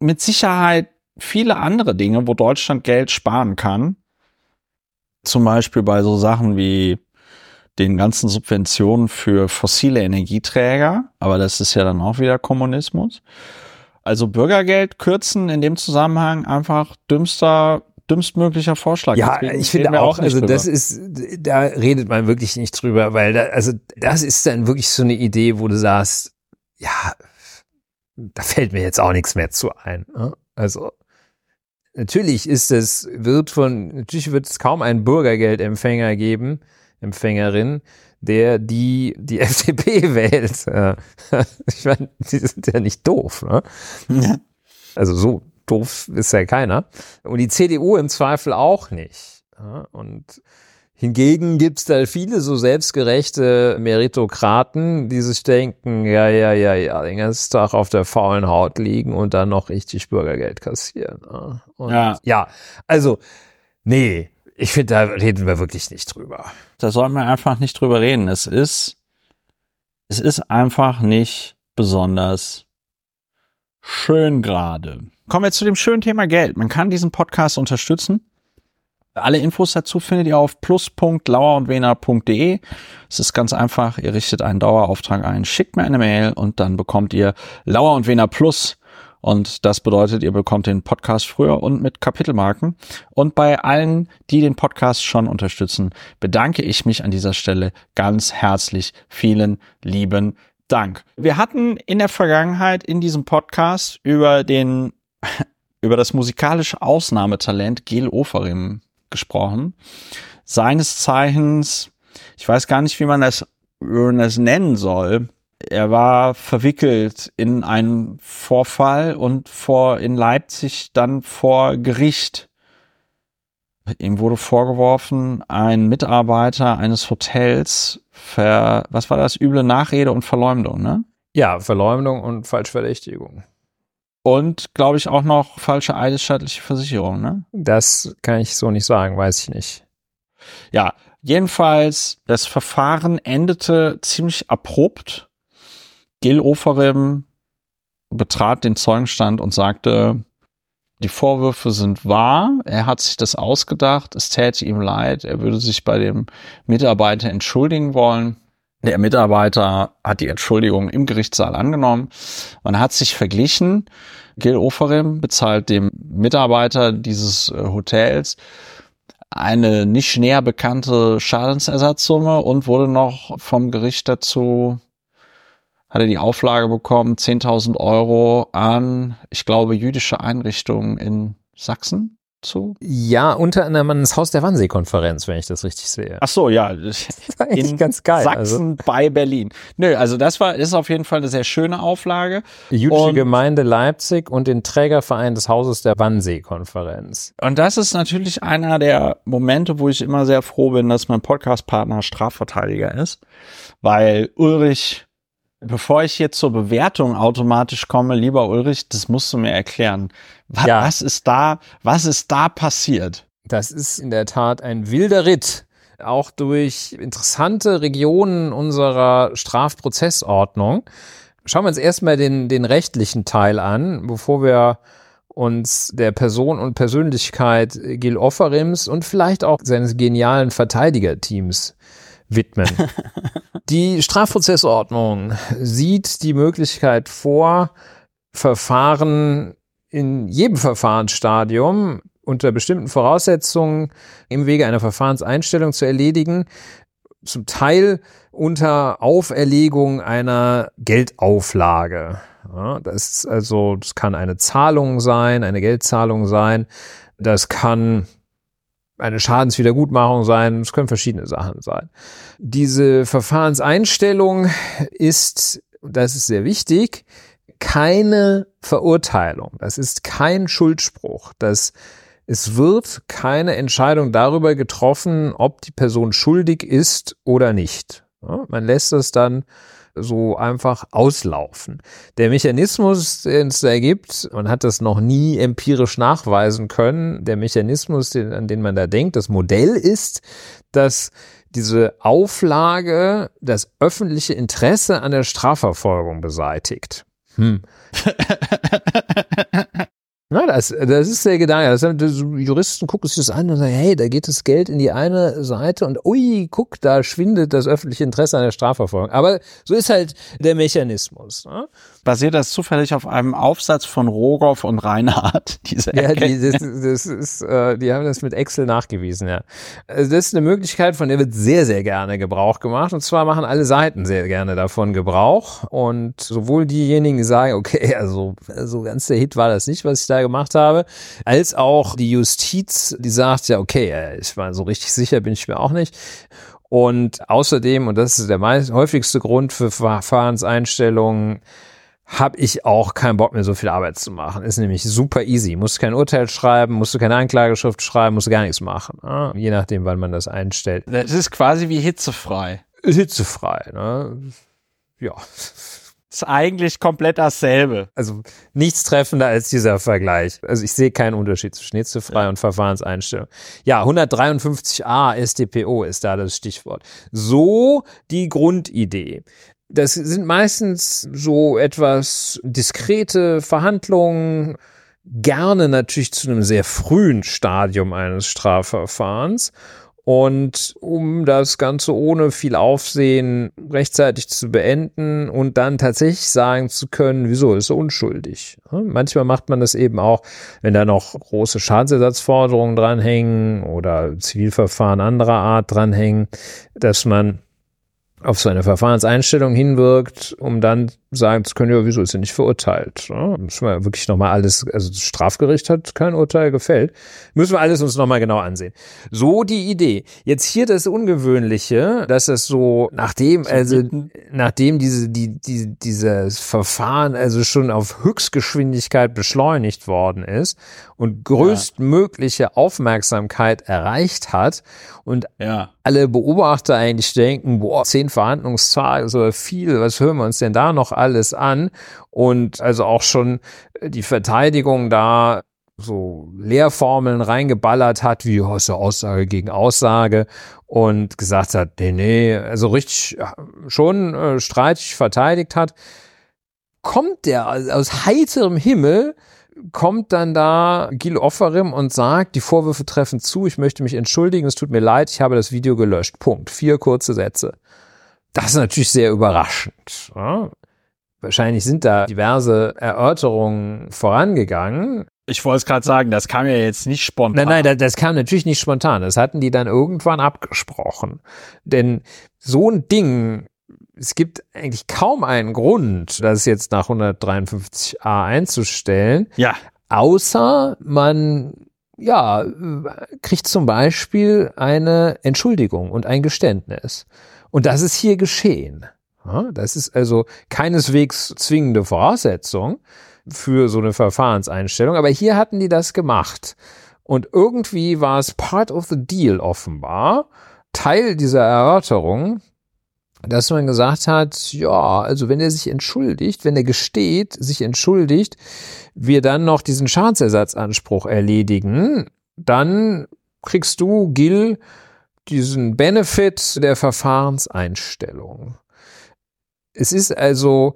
mit Sicherheit viele andere Dinge, wo Deutschland Geld sparen kann. Zum Beispiel bei so Sachen wie den ganzen Subventionen für fossile Energieträger. Aber das ist ja dann auch wieder Kommunismus. Also Bürgergeld kürzen in dem Zusammenhang einfach dümmster dümmstmöglicher Vorschlag. Ja, Deswegen ich finde auch, auch also drüber. das ist, da redet man wirklich nicht drüber, weil da, also das ist dann wirklich so eine Idee, wo du sagst, ja, da fällt mir jetzt auch nichts mehr zu ein. Ne? Also natürlich ist es, wird von, natürlich wird es kaum einen Bürgergeldempfänger geben, Empfängerin, der die, die FDP wählt. Ich meine, die sind ja nicht doof, ne? Ja. Also so doof ist ja keiner. Und die CDU im Zweifel auch nicht. Und hingegen gibt's da viele so selbstgerechte Meritokraten, die sich denken, ja, ja, ja, ja, den ganzen Tag auf der faulen Haut liegen und dann noch richtig Bürgergeld kassieren. Und ja. ja, also, nee, ich finde, da reden wir wirklich nicht drüber. Da soll man einfach nicht drüber reden. Es ist, es ist einfach nicht besonders schön gerade. Kommen wir zu dem schönen Thema Geld. Man kann diesen Podcast unterstützen. Alle Infos dazu findet ihr auf plus.lauerundwener.de. Es ist ganz einfach. Ihr richtet einen Dauerauftrag ein, schickt mir eine Mail und dann bekommt ihr Lauer und Wener Plus. Und das bedeutet, ihr bekommt den Podcast früher und mit Kapitelmarken. Und bei allen, die den Podcast schon unterstützen, bedanke ich mich an dieser Stelle ganz herzlich. Vielen lieben Dank. Wir hatten in der Vergangenheit in diesem Podcast über den über das musikalische Ausnahmetalent Gil Oferim gesprochen. Seines Zeichens, ich weiß gar nicht, wie man das, wie man das nennen soll. Er war verwickelt in einen Vorfall und vor in Leipzig dann vor Gericht. Ihm wurde vorgeworfen, ein Mitarbeiter eines Hotels ver, was war das, üble Nachrede und Verleumdung, ne? Ja, Verleumdung und Falschverdächtigung. Und glaube ich auch noch falsche eidesstattliche Versicherung, ne? Das kann ich so nicht sagen, weiß ich nicht. Ja, jedenfalls, das Verfahren endete ziemlich abrupt. Gil Oferim betrat den Zeugenstand und sagte, die Vorwürfe sind wahr, er hat sich das ausgedacht, es täte ihm leid, er würde sich bei dem Mitarbeiter entschuldigen wollen. Der Mitarbeiter hat die Entschuldigung im Gerichtssaal angenommen. Man hat sich verglichen. Gil Oferim bezahlt dem Mitarbeiter dieses äh, Hotels eine nicht näher bekannte Schadensersatzsumme und wurde noch vom Gericht dazu, hat er die Auflage bekommen, 10.000 Euro an, ich glaube, jüdische Einrichtungen in Sachsen zu? Ja, unter anderem ans Haus der Wannsee-Konferenz, wenn ich das richtig sehe. Ach so, ja. Das war in ganz geil. Sachsen also. bei Berlin. Nö, also das war, ist auf jeden Fall eine sehr schöne Auflage. Die jüdische Gemeinde Leipzig und den Trägerverein des Hauses der Wannsee-Konferenz. Und das ist natürlich einer der Momente, wo ich immer sehr froh bin, dass mein Podcast-Partner Strafverteidiger ist, weil Ulrich Bevor ich jetzt zur Bewertung automatisch komme, lieber Ulrich, das musst du mir erklären. Was, ja. was ist da, was ist da passiert? Das ist in der Tat ein wilder Ritt, auch durch interessante Regionen unserer Strafprozessordnung. Schauen wir uns erstmal den, den rechtlichen Teil an, bevor wir uns der Person und Persönlichkeit Gil Offerims und vielleicht auch seines genialen Verteidigerteams widmen. die Strafprozessordnung sieht die Möglichkeit vor, Verfahren in jedem Verfahrensstadium unter bestimmten Voraussetzungen im Wege einer Verfahrenseinstellung zu erledigen, zum Teil unter Auferlegung einer Geldauflage. Ja, das ist also, das kann eine Zahlung sein, eine Geldzahlung sein. Das kann eine Schadenswiedergutmachung sein, es können verschiedene Sachen sein. Diese Verfahrenseinstellung ist, das ist sehr wichtig, keine Verurteilung. Das ist kein Schuldspruch. Das, es wird keine Entscheidung darüber getroffen, ob die Person schuldig ist oder nicht. Man lässt es dann so einfach auslaufen. Der Mechanismus, den es da gibt, man hat das noch nie empirisch nachweisen können, der Mechanismus, den, an den man da denkt, das Modell ist, dass diese Auflage das öffentliche Interesse an der Strafverfolgung beseitigt. Hm. Ja, das, das ist der Gedanke. Das, das, Juristen gucken sich das an und sagen, hey, da geht das Geld in die eine Seite und ui, guck, da schwindet das öffentliche Interesse an der Strafverfolgung. Aber so ist halt der Mechanismus. Ne? Basiert das zufällig auf einem Aufsatz von Rogoff und Reinhardt? Diese ja, die, das, das ist, äh, die haben das mit Excel nachgewiesen, ja. Also das ist eine Möglichkeit, von der wird sehr, sehr gerne Gebrauch gemacht. Und zwar machen alle Seiten sehr gerne davon Gebrauch. Und sowohl diejenigen, die sagen, okay, also so ganz der Hit war das nicht, was ich da gemacht habe, als auch die Justiz, die sagt, ja, okay, ich war so richtig sicher bin ich mir auch nicht. Und außerdem, und das ist der meist, häufigste Grund für Verfahrenseinstellungen, habe ich auch keinen Bock mehr, so viel Arbeit zu machen. Ist nämlich super easy. Musst kein Urteil schreiben, musst du keine Anklageschrift schreiben, musst du gar nichts machen. Ne? Je nachdem, wann man das einstellt. Das ist quasi wie hitzefrei. Hitzefrei, ne? Ja ist eigentlich komplett dasselbe. Also nichts treffender als dieser Vergleich. Also ich sehe keinen Unterschied zwischen hitzefrei ja. und Verfahrenseinstellung. Ja, 153a StPO ist da das Stichwort. So die Grundidee. Das sind meistens so etwas diskrete Verhandlungen, gerne natürlich zu einem sehr frühen Stadium eines Strafverfahrens. Und um das Ganze ohne viel Aufsehen rechtzeitig zu beenden und dann tatsächlich sagen zu können, wieso ist er unschuldig. Manchmal macht man das eben auch, wenn da noch große Schadensersatzforderungen dranhängen oder Zivilverfahren anderer Art dranhängen, dass man auf so eine Verfahrenseinstellung hinwirkt, um dann sagen zu können, ja, wieso ist er nicht verurteilt? Ja, müssen wir wirklich nochmal alles, also das Strafgericht hat kein Urteil gefällt. Müssen wir alles uns nochmal genau ansehen. So die Idee. Jetzt hier das Ungewöhnliche, dass es so, nachdem, also, nachdem diese, die, die, dieses Verfahren also schon auf Höchstgeschwindigkeit beschleunigt worden ist und größtmögliche ja. Aufmerksamkeit erreicht hat und ja. alle Beobachter eigentlich denken, boah, zehn Verhandlungstage, so viel, was hören wir uns denn da noch alles an? Und also auch schon die Verteidigung da so Lehrformeln reingeballert hat, wie oh, ist Aussage gegen Aussage und gesagt hat, nee, nee, also richtig schon äh, streitig verteidigt hat, kommt der aus heiterem Himmel kommt dann da Gil Offerim und sagt, die Vorwürfe treffen zu, ich möchte mich entschuldigen, es tut mir leid, ich habe das Video gelöscht. Punkt. Vier kurze Sätze. Das ist natürlich sehr überraschend. Ja? Wahrscheinlich sind da diverse Erörterungen vorangegangen. Ich wollte es gerade sagen, das kam ja jetzt nicht spontan. Nein, nein, das kam natürlich nicht spontan. Das hatten die dann irgendwann abgesprochen. Denn so ein Ding es gibt eigentlich kaum einen Grund, das jetzt nach 153a einzustellen. Ja. Außer man ja, kriegt zum Beispiel eine Entschuldigung und ein Geständnis. Und das ist hier geschehen. Das ist also keineswegs zwingende Voraussetzung für so eine Verfahrenseinstellung, aber hier hatten die das gemacht. Und irgendwie war es part of the deal offenbar, Teil dieser Erörterung, dass man gesagt hat, ja, also wenn er sich entschuldigt, wenn er gesteht, sich entschuldigt, wir dann noch diesen Schadensersatzanspruch erledigen, dann kriegst du, Gil, diesen Benefit der Verfahrenseinstellung. Es ist also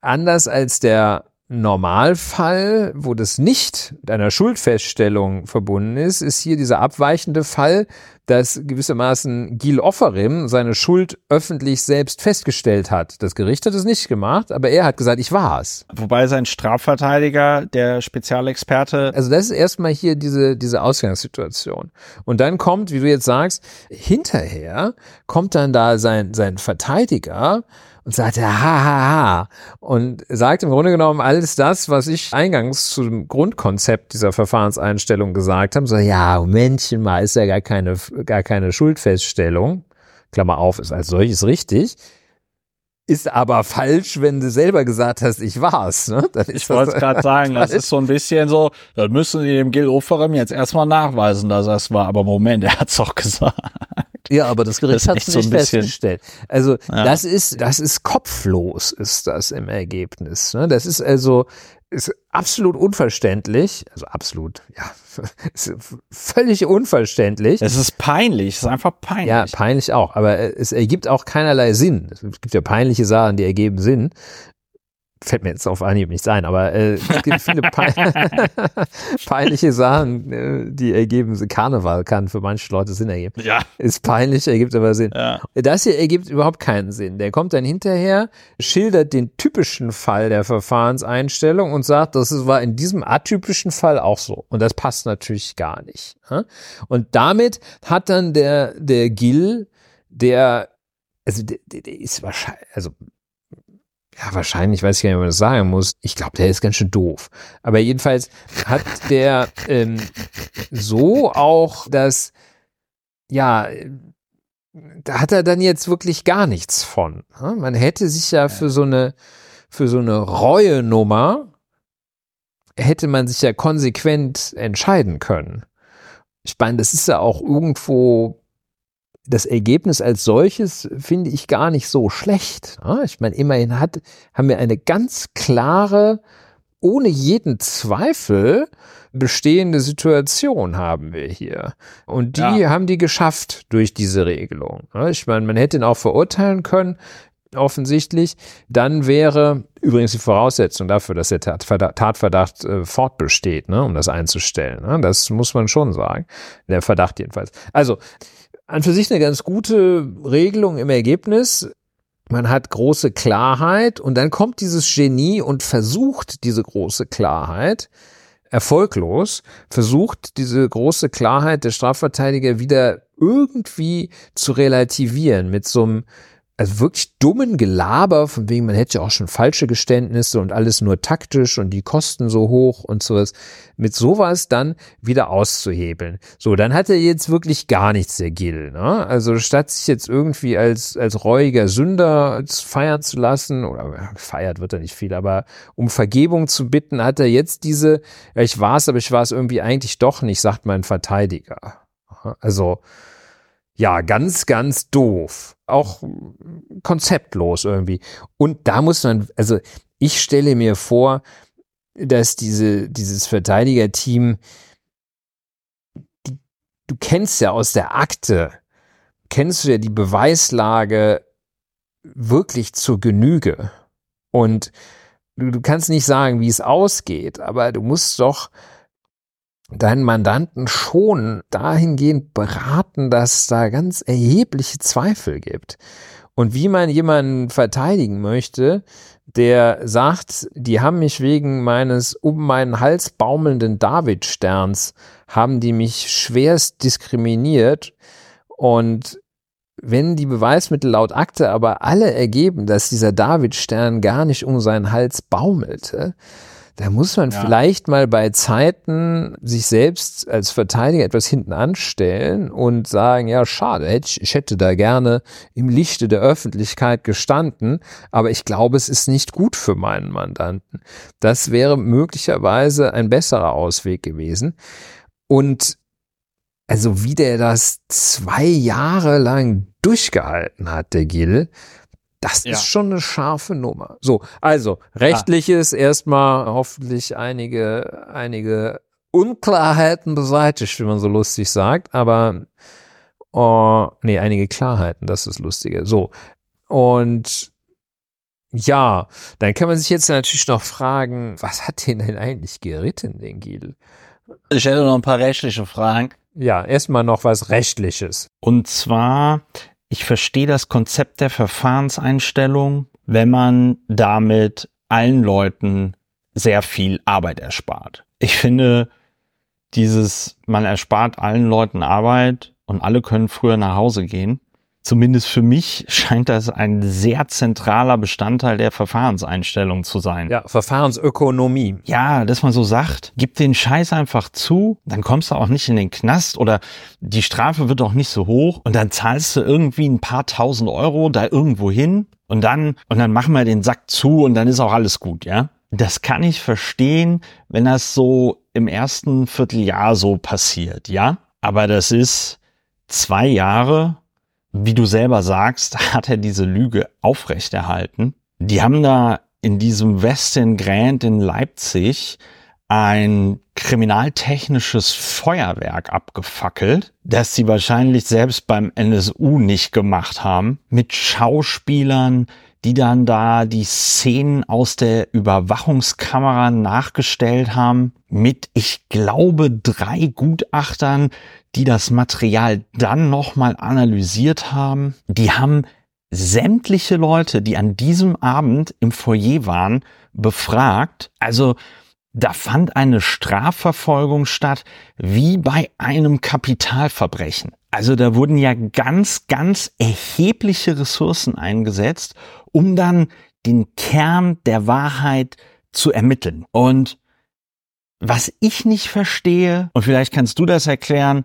anders als der Normalfall, wo das nicht mit einer Schuldfeststellung verbunden ist, ist hier dieser abweichende Fall, dass gewissermaßen Gil Offerim seine Schuld öffentlich selbst festgestellt hat. Das Gericht hat es nicht gemacht, aber er hat gesagt, ich war es. Wobei sein Strafverteidiger, der Spezialexperte. Also das ist erstmal hier diese, diese Ausgangssituation. Und dann kommt, wie du jetzt sagst, hinterher kommt dann da sein, sein Verteidiger und sagte, ha, ha, ha. Und sagt im Grunde genommen alles das, was ich eingangs zum Grundkonzept dieser Verfahrenseinstellung gesagt habe. So, ja, Momentchen mal, ist ja gar keine, gar keine Schuldfeststellung. Klammer auf, ist als solches richtig. Ist aber falsch, wenn du selber gesagt hast, ich war's. Ne? ich wollte es gerade sagen, das ist so ein bisschen so, dann müssen die dem Gil Oferem jetzt erstmal nachweisen, dass er es war. Aber Moment, er hat's doch gesagt. Ja, aber das Gericht hat es nicht so festgestellt. Also ja. das ist, das ist kopflos, ist das im Ergebnis. Ne? Das ist also ist absolut unverständlich, also absolut, ja, völlig unverständlich. Es ist peinlich, es ist einfach peinlich. Ja, peinlich auch, aber es ergibt auch keinerlei Sinn. Es gibt ja peinliche Sachen, die ergeben Sinn. Fällt mir jetzt auf Anhieb nicht ein, aber äh, es gibt viele pein peinliche Sachen, äh, die ergeben. Karneval kann für manche Leute Sinn ergeben. Ja. Ist peinlich, ergibt aber Sinn. Ja. Das hier ergibt überhaupt keinen Sinn. Der kommt dann hinterher, schildert den typischen Fall der Verfahrenseinstellung und sagt, das war in diesem atypischen Fall auch so. Und das passt natürlich gar nicht. Und damit hat dann der, der Gill, der also der, der ist wahrscheinlich, also ja, wahrscheinlich, weiß ich gar nicht, ob man das sagen muss. Ich glaube, der ist ganz schön doof. Aber jedenfalls hat der ähm, so auch das, ja, da hat er dann jetzt wirklich gar nichts von. Ne? Man hätte sich ja für so eine, für so eine Reue-Nummer, hätte man sich ja konsequent entscheiden können. Ich meine, das ist ja auch irgendwo das Ergebnis als solches finde ich gar nicht so schlecht. Ich meine, immerhin hat, haben wir eine ganz klare, ohne jeden Zweifel bestehende Situation haben wir hier. Und die ja. haben die geschafft durch diese Regelung. Ich meine, man hätte ihn auch verurteilen können, offensichtlich. Dann wäre übrigens die Voraussetzung dafür, dass der Tatverdacht äh, fortbesteht, ne, um das einzustellen. Ne? Das muss man schon sagen. Der Verdacht jedenfalls. Also, an für sich eine ganz gute Regelung im Ergebnis. Man hat große Klarheit und dann kommt dieses Genie und versucht diese große Klarheit erfolglos, versucht diese große Klarheit der Strafverteidiger wieder irgendwie zu relativieren mit so einem also wirklich dummen Gelaber, von wegen man hätte ja auch schon falsche Geständnisse und alles nur taktisch und die Kosten so hoch und sowas, mit sowas dann wieder auszuhebeln. So, dann hat er jetzt wirklich gar nichts, der Gil. Ne? Also statt sich jetzt irgendwie als, als reuiger Sünder feiern zu lassen, oder feiert wird er nicht viel, aber um Vergebung zu bitten, hat er jetzt diese, ja, ich war es, aber ich war es irgendwie eigentlich doch nicht, sagt mein Verteidiger. Also, ja, ganz, ganz doof. Auch konzeptlos irgendwie. Und da muss man, also ich stelle mir vor, dass diese, dieses Verteidigerteam, die, du kennst ja aus der Akte, kennst du ja die Beweislage wirklich zur Genüge. Und du, du kannst nicht sagen, wie es ausgeht, aber du musst doch deinen Mandanten schon dahingehend beraten, dass da ganz erhebliche Zweifel gibt. Und wie man jemanden verteidigen möchte, der sagt, die haben mich wegen meines um meinen Hals baumelnden Davidsterns, haben die mich schwerst diskriminiert und wenn die Beweismittel laut Akte aber alle ergeben, dass dieser Davidstern gar nicht um seinen Hals baumelte, da muss man ja. vielleicht mal bei Zeiten sich selbst als Verteidiger etwas hinten anstellen und sagen, ja, schade, ich hätte da gerne im Lichte der Öffentlichkeit gestanden, aber ich glaube, es ist nicht gut für meinen Mandanten. Das wäre möglicherweise ein besserer Ausweg gewesen. Und also wie der das zwei Jahre lang durchgehalten hat, der Gil, das ja. ist schon eine scharfe Nummer. So, also rechtliches ah. erstmal hoffentlich einige einige Unklarheiten beseitigt, wie man so lustig sagt, aber oh, nee, einige Klarheiten, das ist lustiger. So. Und ja, dann kann man sich jetzt natürlich noch fragen, was hat den denn eigentlich geritten, den Gil? Ich hätte noch ein paar rechtliche Fragen. Ja, erstmal noch was Rechtliches. Und zwar ich verstehe das Konzept der Verfahrenseinstellung, wenn man damit allen Leuten sehr viel Arbeit erspart. Ich finde, dieses, man erspart allen Leuten Arbeit und alle können früher nach Hause gehen, zumindest für mich scheint das ein sehr zentraler Bestandteil der Verfahrenseinstellung zu sein. Ja, Verfahrensökonomie. Ja, dass man so sagt, gib den Scheiß einfach zu, dann kommst du auch nicht in den Knast oder die Strafe wird auch nicht so hoch und dann zahlst du irgendwie ein paar tausend Euro da irgendwo hin und dann, und dann machen wir den Sack zu und dann ist auch alles gut, ja? Das kann ich verstehen, wenn das so im ersten Vierteljahr so passiert, ja? Aber das ist zwei Jahre wie du selber sagst, hat er diese Lüge aufrechterhalten. Die haben da in diesem Westin Grand in Leipzig ein kriminaltechnisches Feuerwerk abgefackelt, das sie wahrscheinlich selbst beim NSU nicht gemacht haben, mit Schauspielern, die dann da die Szenen aus der Überwachungskamera nachgestellt haben mit, ich glaube, drei Gutachtern, die das Material dann nochmal analysiert haben. Die haben sämtliche Leute, die an diesem Abend im Foyer waren, befragt. Also da fand eine Strafverfolgung statt, wie bei einem Kapitalverbrechen. Also da wurden ja ganz, ganz erhebliche Ressourcen eingesetzt, um dann den Kern der Wahrheit zu ermitteln. Und was ich nicht verstehe, und vielleicht kannst du das erklären,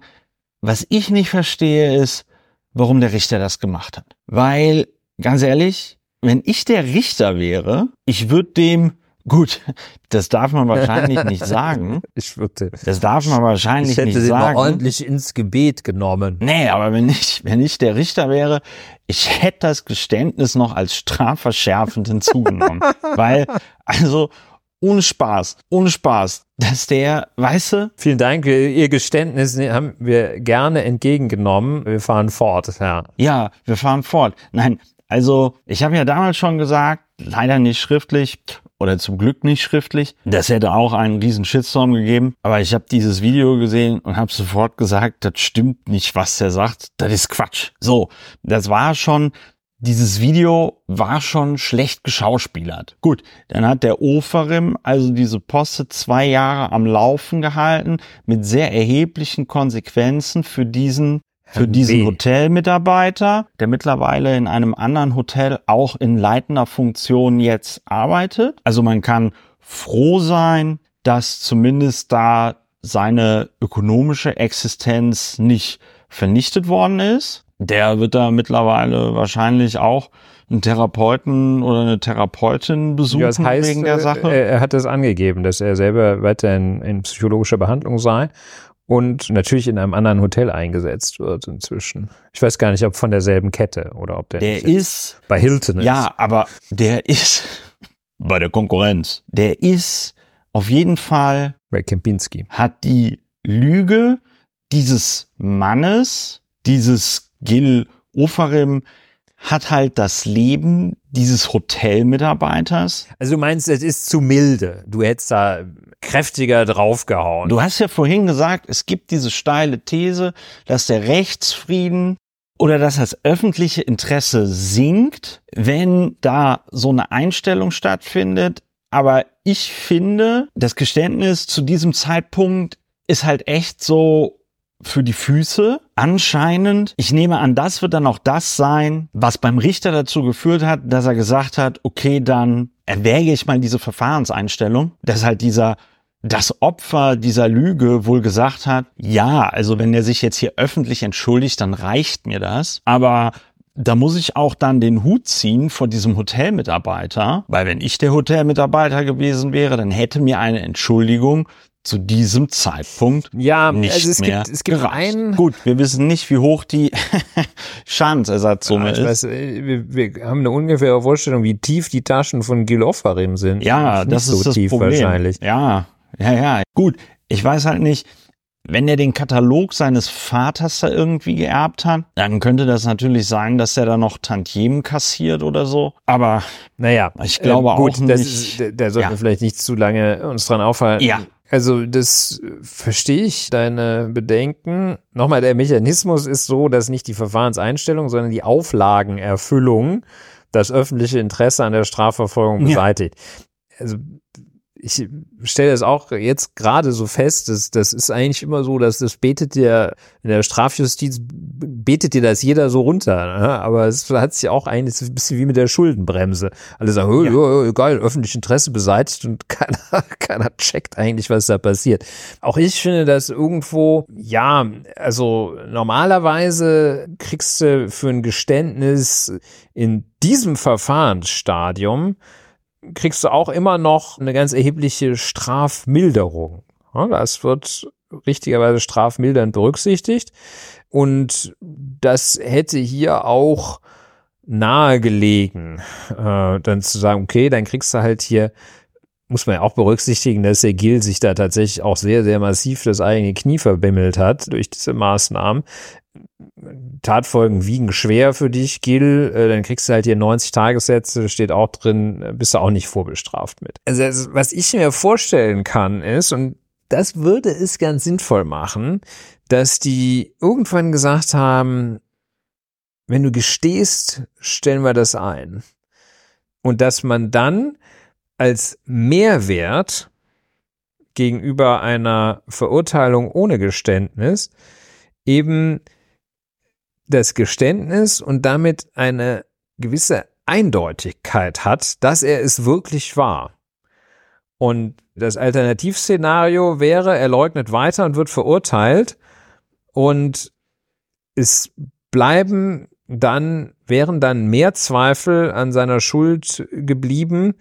was ich nicht verstehe ist, warum der Richter das gemacht hat. Weil, ganz ehrlich, wenn ich der Richter wäre, ich würde dem Gut, das darf man wahrscheinlich nicht sagen. Ich würde. Das darf man wahrscheinlich nicht sagen. Ich hätte sie ordentlich ins Gebet genommen. Nee, aber wenn ich, wenn ich der Richter wäre, ich hätte das Geständnis noch als strafverschärfend hinzugenommen. Weil, also, ohne Spaß, ohne Spaß, dass der, weißt du? Vielen Dank, Ihr Geständnis haben wir gerne entgegengenommen. Wir fahren fort, ja. Ja, wir fahren fort. Nein, also, ich habe ja damals schon gesagt, leider nicht schriftlich, oder zum Glück nicht schriftlich. Das hätte auch einen riesen Shitstorm gegeben. Aber ich habe dieses Video gesehen und habe sofort gesagt, das stimmt nicht, was der sagt. Das ist Quatsch. So, das war schon, dieses Video war schon schlecht geschauspielert. Gut, dann hat der Oferim also diese Poste zwei Jahre am Laufen gehalten mit sehr erheblichen Konsequenzen für diesen für diesen Hotelmitarbeiter, der mittlerweile in einem anderen Hotel auch in leitender Funktion jetzt arbeitet. Also man kann froh sein, dass zumindest da seine ökonomische Existenz nicht vernichtet worden ist. Der wird da mittlerweile wahrscheinlich auch einen Therapeuten oder eine Therapeutin besuchen ja, das heißt, wegen der Sache. Er hat es angegeben, dass er selber weiter in, in psychologischer Behandlung sei und natürlich in einem anderen Hotel eingesetzt wird inzwischen. Ich weiß gar nicht, ob von derselben Kette oder ob der, der ist bei Hilton ist. Ja, aber der ist bei der Konkurrenz. Der ist auf jeden Fall bei Kempinski. Hat die Lüge dieses Mannes, dieses Gil Ofarim, hat halt das Leben dieses Hotelmitarbeiters. Also du meinst, es ist zu milde. Du hättest da kräftiger draufgehauen. Du hast ja vorhin gesagt, es gibt diese steile These, dass der Rechtsfrieden oder dass das öffentliche Interesse sinkt, wenn da so eine Einstellung stattfindet. Aber ich finde, das Geständnis zu diesem Zeitpunkt ist halt echt so für die Füße. Anscheinend, ich nehme an, das wird dann auch das sein, was beim Richter dazu geführt hat, dass er gesagt hat, okay, dann erwäge ich mal diese Verfahrenseinstellung, dass halt dieser das Opfer dieser Lüge wohl gesagt hat, ja, also wenn er sich jetzt hier öffentlich entschuldigt, dann reicht mir das. Aber da muss ich auch dann den Hut ziehen vor diesem Hotelmitarbeiter, weil wenn ich der Hotelmitarbeiter gewesen wäre, dann hätte mir eine Entschuldigung zu diesem Zeitpunkt ja, nicht also es mehr gibt, es gibt einen Gut, wir wissen nicht, wie hoch die Schadensersatzsumme ja, ist. Weiß, wir, wir, haben eine ungefähre Vorstellung, wie tief die Taschen von Gil Ofarim sind. Ja, das ist so das Problem. wahrscheinlich. Ja, ja, ja. Gut, ich weiß halt nicht, wenn er den Katalog seines Vaters da irgendwie geerbt hat, dann könnte das natürlich sein, dass er da noch Tantiemen kassiert oder so. Aber naja, ich glaube äh, gut, auch nicht. Das ist, da sollten ja. wir vielleicht nicht zu lange uns dran aufhalten. Ja. Also das verstehe ich, deine Bedenken. Nochmal, der Mechanismus ist so, dass nicht die Verfahrenseinstellung, sondern die Auflagenerfüllung das öffentliche Interesse an der Strafverfolgung beseitigt. Ja. Also ich stelle das auch jetzt gerade so fest, dass das ist eigentlich immer so, dass das betet dir in der Strafjustiz betet dir das jeder so runter, ne? aber es hat sich auch eigentlich ein bisschen wie mit der Schuldenbremse. Alle sagen, oh, ja. oh, geil, öffentliches Interesse beseitigt und keiner, keiner checkt eigentlich, was da passiert. Auch ich finde das irgendwo, ja, also normalerweise kriegst du für ein Geständnis in diesem Verfahrensstadium kriegst du auch immer noch eine ganz erhebliche Strafmilderung. das wird richtigerweise strafmildernd berücksichtigt. Und das hätte hier auch nahegelegen, äh, dann zu sagen, okay, dann kriegst du halt hier, muss man ja auch berücksichtigen, dass der Gil sich da tatsächlich auch sehr, sehr massiv das eigene Knie verbimmelt hat durch diese Maßnahmen Tatfolgen wiegen schwer für dich, Gil, äh, dann kriegst du halt hier 90 Tagessätze, steht auch drin, äh, bist du auch nicht vorbestraft mit. Also was ich mir vorstellen kann ist, und das würde es ganz sinnvoll machen, dass die irgendwann gesagt haben, wenn du gestehst, stellen wir das ein. Und dass man dann als Mehrwert gegenüber einer Verurteilung ohne Geständnis eben das Geständnis und damit eine gewisse Eindeutigkeit hat, dass er es wirklich war. Und das Alternativszenario wäre, er leugnet weiter und wird verurteilt und es bleiben dann, wären dann mehr Zweifel an seiner Schuld geblieben,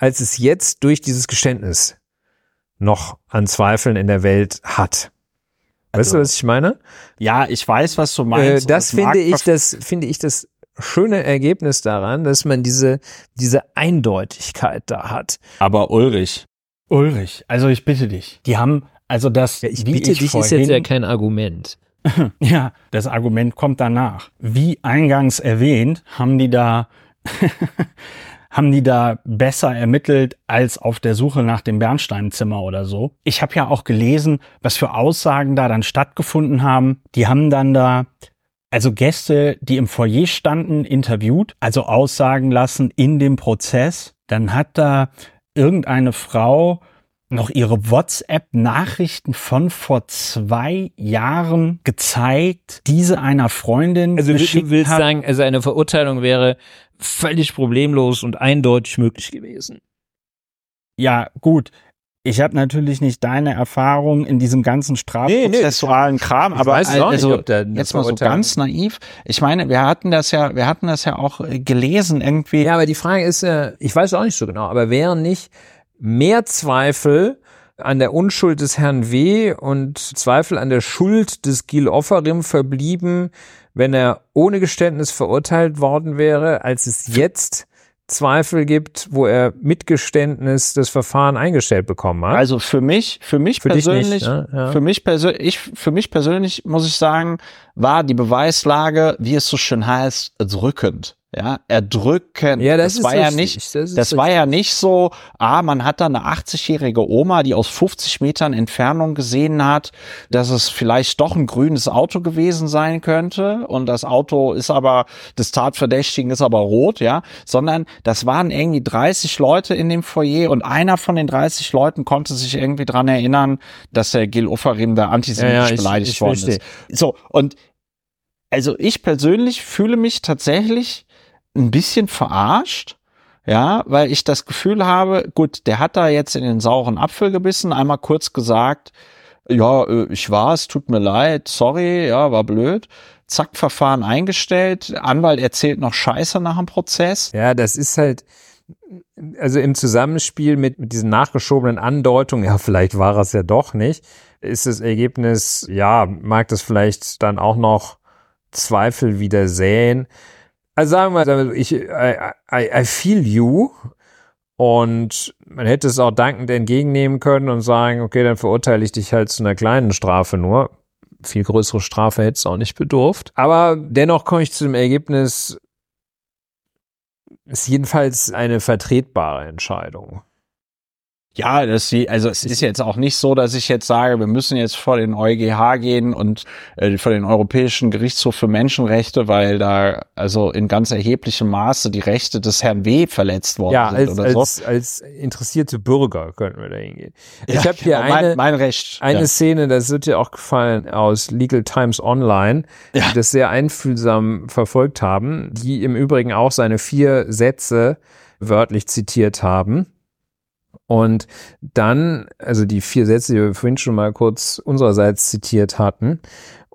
als es jetzt durch dieses Geständnis noch an Zweifeln in der Welt hat. Weißt also, du, was ich meine? Ja, ich weiß, was du meinst. Äh, das finde ich das, finde ich das schöne Ergebnis daran, dass man diese, diese Eindeutigkeit da hat. Aber Ulrich, Ulrich, also ich bitte dich, die haben, also das, ja, ich bitte ich dich vorhin, ist jetzt ja kein Argument. ja, das Argument kommt danach. Wie eingangs erwähnt, haben die da haben die da besser ermittelt als auf der Suche nach dem Bernsteinzimmer oder so. Ich habe ja auch gelesen, was für Aussagen da dann stattgefunden haben. Die haben dann da also Gäste, die im Foyer standen, interviewt, also aussagen lassen in dem Prozess. Dann hat da irgendeine Frau noch ihre WhatsApp-Nachrichten von vor zwei Jahren gezeigt, diese einer Freundin. Also du willst hat. sagen, also eine Verurteilung wäre völlig problemlos und eindeutig möglich gewesen. Ja, gut. Ich habe natürlich nicht deine Erfahrung in diesem ganzen strafprozessualen nee, nee, Kram, aber also nicht, jetzt mal so ganz naiv. Ich meine, wir hatten das ja, wir hatten das ja auch äh, gelesen irgendwie. Ja, aber die Frage ist, äh, ich weiß auch nicht so genau, aber wären nicht mehr Zweifel an der Unschuld des Herrn W. und Zweifel an der Schuld des Gil Offerim verblieben, wenn er ohne Geständnis verurteilt worden wäre, als es jetzt Zweifel gibt, wo er mit Geständnis das Verfahren eingestellt bekommen hat. Also für mich, für mich für persönlich, nicht, ne? ja. für mich persönlich, für mich persönlich muss ich sagen, war die Beweislage, wie es so schön heißt, drückend ja, erdrücken. Ja, das, das war ja nicht, das, das war ja nicht so, ah, man hat da eine 80-jährige Oma, die aus 50 Metern Entfernung gesehen hat, dass es vielleicht doch ein grünes Auto gewesen sein könnte und das Auto ist aber, des Tatverdächtigen ist aber rot, ja, sondern das waren irgendwie 30 Leute in dem Foyer und einer von den 30 Leuten konnte sich irgendwie dran erinnern, dass der Gil Offerin da antisemitisch ja, ja, beleidigt ich, ich worden verstehe. ist. So, und also ich persönlich fühle mich tatsächlich ein bisschen verarscht. Ja, weil ich das Gefühl habe, gut, der hat da jetzt in den sauren Apfel gebissen, einmal kurz gesagt, ja, äh, ich war es, tut mir leid, sorry, ja, war blöd. Zack, Verfahren eingestellt, Anwalt erzählt noch Scheiße nach dem Prozess. Ja, das ist halt, also im Zusammenspiel mit, mit diesen nachgeschobenen Andeutungen, ja, vielleicht war es ja doch nicht, ist das Ergebnis, ja, mag das vielleicht dann auch noch Zweifel wieder säen. Also sagen wir mal, ich, I, I, I feel you. Und man hätte es auch dankend entgegennehmen können und sagen, okay, dann verurteile ich dich halt zu einer kleinen Strafe nur. Viel größere Strafe hätte es auch nicht bedurft. Aber dennoch komme ich zu dem Ergebnis, ist jedenfalls eine vertretbare Entscheidung. Ja, das sie, also es ist jetzt auch nicht so, dass ich jetzt sage, wir müssen jetzt vor den EuGH gehen und äh, vor den Europäischen Gerichtshof für Menschenrechte, weil da also in ganz erheblichem Maße die Rechte des Herrn W. verletzt worden ja, sind als, oder als, so. als interessierte Bürger könnten wir da hingehen. Ich ja, habe hier genau, eine, mein, mein Recht, eine ja. Szene, das wird dir auch gefallen aus Legal Times Online, ja. die das sehr einfühlsam verfolgt haben, die im Übrigen auch seine vier Sätze wörtlich zitiert haben und dann, also die vier Sätze, die wir vorhin schon mal kurz unsererseits zitiert hatten.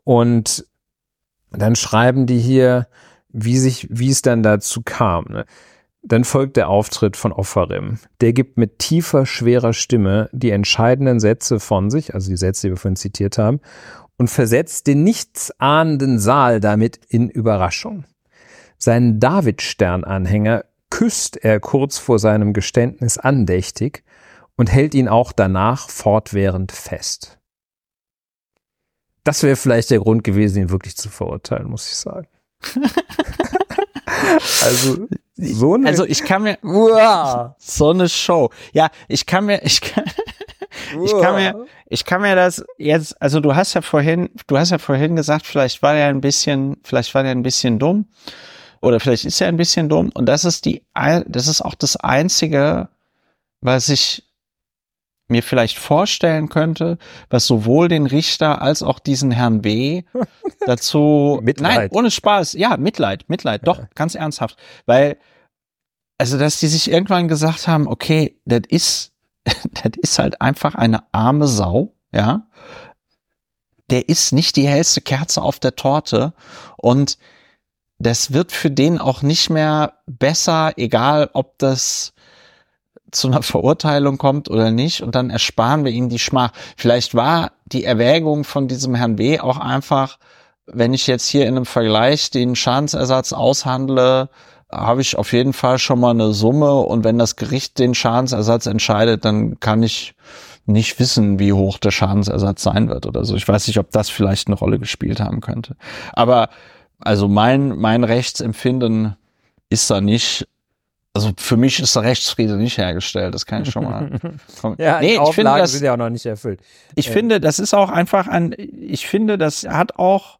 Und dann schreiben die hier, wie sich, wie es dann dazu kam. Ne? Dann folgt der Auftritt von Offerim. Der gibt mit tiefer, schwerer Stimme die entscheidenden Sätze von sich, also die Sätze, die wir vorhin zitiert haben, und versetzt den nichtsahnenden Saal damit in Überraschung. Seinen Davidstern-Anhänger küsst er kurz vor seinem Geständnis andächtig und hält ihn auch danach fortwährend fest. das wäre vielleicht der Grund gewesen, ihn wirklich zu verurteilen, muss ich sagen. also so eine also ich kann mir uah, so eine Show. Ja, ich kann mir ich kann ich kann mir ich kann mir das jetzt also du hast ja vorhin du hast ja vorhin gesagt, vielleicht war er ein bisschen vielleicht war er ein bisschen dumm oder vielleicht ist er ein bisschen dumm und das ist die das ist auch das einzige was ich mir vielleicht vorstellen könnte, was sowohl den Richter als auch diesen Herrn B. dazu, Mitleid. nein, ohne Spaß, ja, Mitleid, Mitleid, doch, ganz ernsthaft, weil, also, dass die sich irgendwann gesagt haben, okay, das ist, das ist halt einfach eine arme Sau, ja, der ist nicht die hellste Kerze auf der Torte und das wird für den auch nicht mehr besser, egal ob das zu einer Verurteilung kommt oder nicht und dann ersparen wir ihm die Schmach. Vielleicht war die Erwägung von diesem Herrn B. auch einfach, wenn ich jetzt hier in einem Vergleich den Schadensersatz aushandle, habe ich auf jeden Fall schon mal eine Summe und wenn das Gericht den Schadensersatz entscheidet, dann kann ich nicht wissen, wie hoch der Schadensersatz sein wird oder so. Ich weiß nicht, ob das vielleicht eine Rolle gespielt haben könnte. Aber also mein, mein Rechtsempfinden ist da nicht also für mich ist der Rechtsfriede nicht hergestellt, das kann ich schon mal. ja, nee, ich finde, das, sind ja auch noch nicht erfüllt. Ich äh. finde, das ist auch einfach ein, ich finde, das hat auch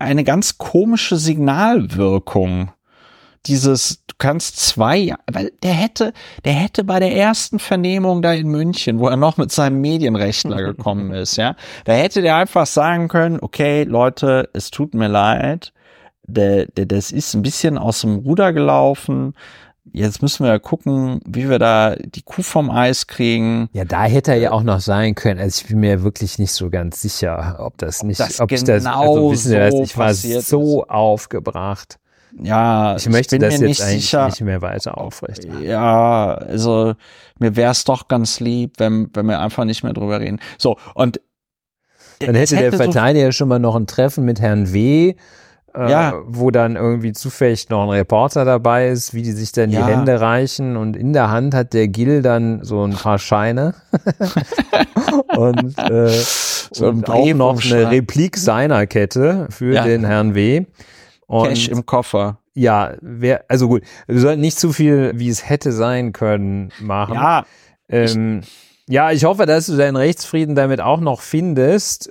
eine ganz komische Signalwirkung. Dieses, du kannst zwei, weil der hätte, der hätte bei der ersten Vernehmung da in München, wo er noch mit seinem Medienrechtler gekommen ist, ja, da hätte der einfach sagen können, okay, Leute, es tut mir leid, der, der, das ist ein bisschen aus dem Ruder gelaufen Jetzt müssen wir gucken, wie wir da die Kuh vom Eis kriegen. Ja, da hätte er ja auch noch sein können. Also ich bin mir wirklich nicht so ganz sicher, ob das nicht, das ob genau das, also wissen so das, ich war so ist. aufgebracht. Ja, ich möchte ich das jetzt nicht sicher. nicht mehr weiter aufrecht. Ja, also mir wäre es doch ganz lieb, wenn, wenn wir einfach nicht mehr drüber reden. So, und dann hätte, hätte der Verteidiger so schon mal noch ein Treffen mit Herrn W äh, ja. wo dann irgendwie zufällig noch ein Reporter dabei ist, wie die sich dann ja. die Hände reichen und in der Hand hat der Gil dann so ein paar Scheine und, äh, so und auch noch eine Replik seiner Kette für ja. den Herrn W. Und Cash im Koffer. Ja, wer, also gut, wir sollten nicht zu viel, wie es hätte sein können, machen. Ja. Ähm, ich, ja, ich hoffe, dass du deinen Rechtsfrieden damit auch noch findest.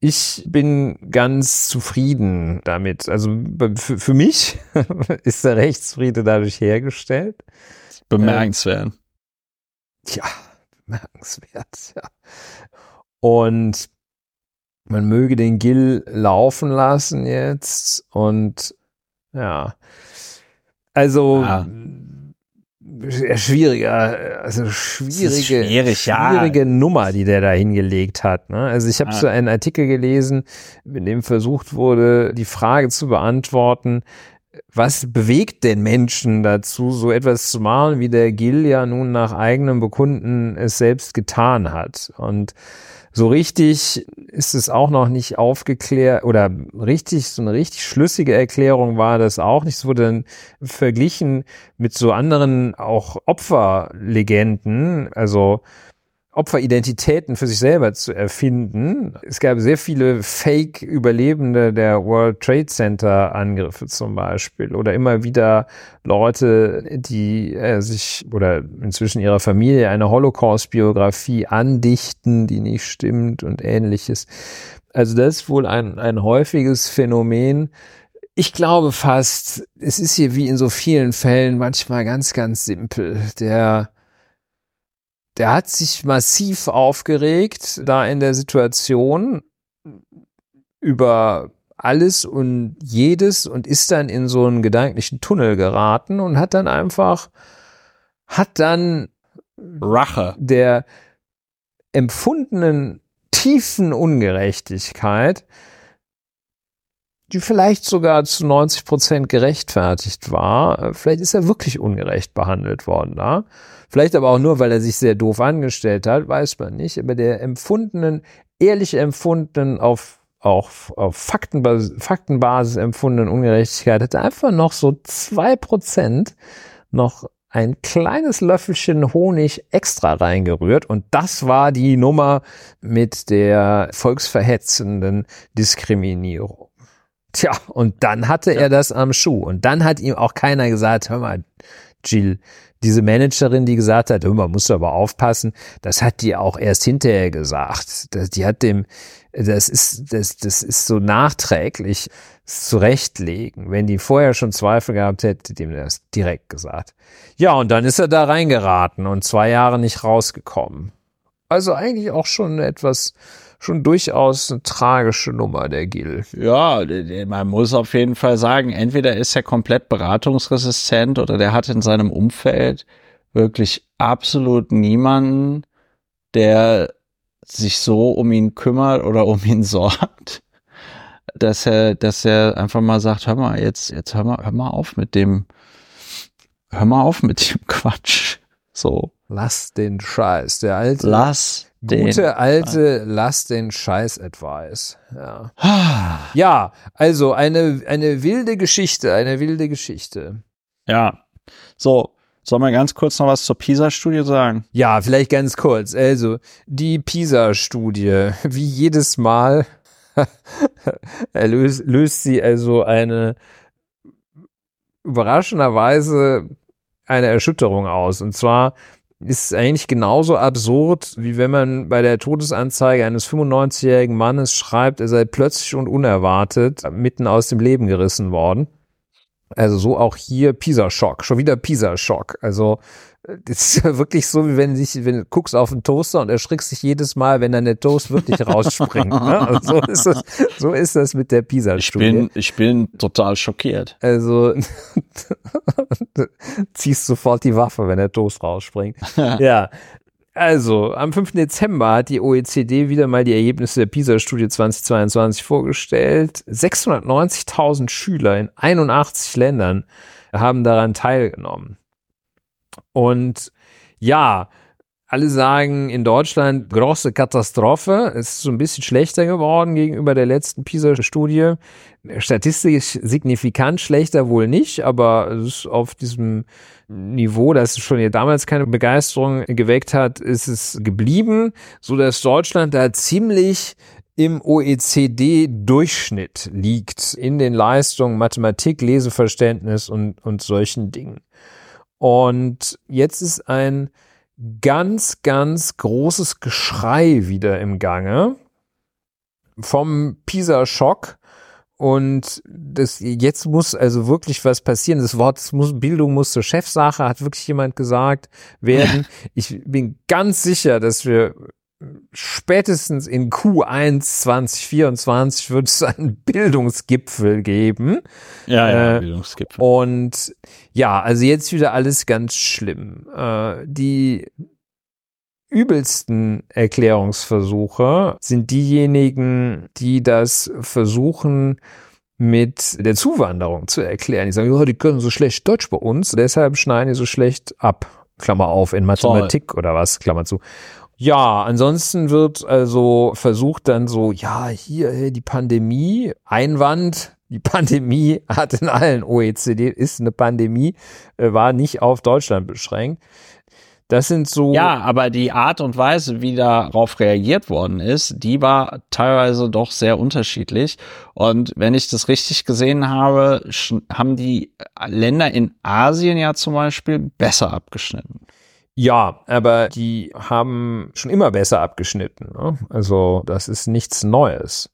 Ich bin ganz zufrieden damit. Also für, für mich ist der Rechtsfriede dadurch hergestellt. Bemerkenswert. Ähm, ja, bemerkenswert, ja. Und man möge den Gill laufen lassen jetzt und ja. Also ja schwieriger, also schwierige, schwierig, schwierige ja. Nummer, die der da hingelegt hat. Ne? Also ich habe ja. so einen Artikel gelesen, in dem versucht wurde, die Frage zu beantworten, was bewegt den Menschen dazu, so etwas zu machen, wie der Gil ja nun nach eigenem Bekunden es selbst getan hat. Und so richtig ist es auch noch nicht aufgeklärt oder richtig, so eine richtig schlüssige Erklärung war das auch nicht. Es wurde dann verglichen mit so anderen auch Opferlegenden, also Opferidentitäten für sich selber zu erfinden. Es gab sehr viele Fake-Überlebende der World Trade Center-Angriffe zum Beispiel oder immer wieder Leute, die äh, sich oder inzwischen ihrer Familie eine Holocaust-Biografie andichten, die nicht stimmt und ähnliches. Also das ist wohl ein, ein häufiges Phänomen. Ich glaube fast, es ist hier wie in so vielen Fällen manchmal ganz, ganz simpel. Der der hat sich massiv aufgeregt da in der Situation über alles und jedes und ist dann in so einen gedanklichen Tunnel geraten und hat dann einfach, hat dann Rache. der empfundenen tiefen Ungerechtigkeit, die vielleicht sogar zu 90 Prozent gerechtfertigt war, vielleicht ist er wirklich ungerecht behandelt worden da. Vielleicht aber auch nur, weil er sich sehr doof angestellt hat, weiß man nicht. Aber der empfundenen, ehrlich empfundenen, auf auch auf Faktenbasis, Faktenbasis empfundenen Ungerechtigkeit hat einfach noch so zwei Prozent noch ein kleines Löffelchen Honig extra reingerührt und das war die Nummer mit der volksverhetzenden Diskriminierung. Tja, und dann hatte ja. er das am Schuh und dann hat ihm auch keiner gesagt, hör mal, Jill, diese Managerin, die gesagt hat, hör mal, musst du aber aufpassen, das hat die auch erst hinterher gesagt. Die hat dem, das ist, das, das ist so nachträglich zurechtlegen. Wenn die vorher schon Zweifel gehabt hätte, dem das direkt gesagt. Ja, und dann ist er da reingeraten und zwei Jahre nicht rausgekommen. Also eigentlich auch schon etwas, schon durchaus eine tragische Nummer, der Gil. Ja, man muss auf jeden Fall sagen, entweder ist er komplett beratungsresistent oder der hat in seinem Umfeld wirklich absolut niemanden, der sich so um ihn kümmert oder um ihn sorgt, dass er, dass er einfach mal sagt, hör mal, jetzt, jetzt hör mal, hör mal auf mit dem, hör mal auf mit dem Quatsch. So. Lass den Scheiß, der alte. Lass Gute alte Lass den Scheiß Advice. Ja. ja, also eine, eine wilde Geschichte, eine wilde Geschichte. Ja. So, soll man ganz kurz noch was zur PISA-Studie sagen? Ja, vielleicht ganz kurz. Also, die PISA-Studie, wie jedes Mal, löst, löst sie also eine überraschenderweise eine Erschütterung aus. Und zwar ist eigentlich genauso absurd, wie wenn man bei der Todesanzeige eines 95-jährigen Mannes schreibt, er sei plötzlich und unerwartet mitten aus dem Leben gerissen worden. Also so auch hier Pisa-Schock, schon wieder Pisa-Schock. Also das ist ja wirklich so, wie wenn, sich, wenn du guckst auf einen Toaster und erschrickst dich jedes Mal, wenn dann der Toast wirklich rausspringt. Ne? Also so, ist das, so ist das mit der PISA-Studie. Ich bin, ich bin total schockiert. Also ziehst sofort die Waffe, wenn der Toast rausspringt. ja. Also, am 5. Dezember hat die OECD wieder mal die Ergebnisse der PISA-Studie 2022 vorgestellt. 690.000 Schüler in 81 Ländern haben daran teilgenommen. Und ja, alle sagen in Deutschland große Katastrophe. Es ist so ein bisschen schlechter geworden gegenüber der letzten PISA-Studie. Statistisch signifikant schlechter wohl nicht, aber es ist auf diesem Niveau, das schon damals keine Begeisterung geweckt hat, ist es geblieben, so dass Deutschland da ziemlich im OECD-Durchschnitt liegt in den Leistungen Mathematik, Leseverständnis und, und solchen Dingen. Und jetzt ist ein ganz, ganz großes Geschrei wieder im Gange vom Pisa-Schock. Und das, jetzt muss also wirklich was passieren. Das Wort das muss, Bildung muss zur Chefsache, hat wirklich jemand gesagt werden. Ich bin ganz sicher, dass wir spätestens in Q1 2024 wird es einen Bildungsgipfel geben. Ja, ja, äh, Bildungsgipfel. Und ja, also jetzt wieder alles ganz schlimm. Äh, die übelsten Erklärungsversuche sind diejenigen, die das versuchen, mit der Zuwanderung zu erklären. Die sagen, oh, die können so schlecht Deutsch bei uns, deshalb schneiden die so schlecht ab. Klammer auf, in Mathematik Toll. oder was, Klammer zu. Ja, ansonsten wird also versucht dann so, ja, hier die Pandemie, Einwand, die Pandemie hat in allen OECD, ist eine Pandemie, äh, war nicht auf Deutschland beschränkt. Das sind so. Ja, aber die Art und Weise, wie darauf reagiert worden ist, die war teilweise doch sehr unterschiedlich. Und wenn ich das richtig gesehen habe, haben die Länder in Asien ja zum Beispiel besser abgeschnitten. Ja, aber die haben schon immer besser abgeschnitten. Ne? Also das ist nichts Neues.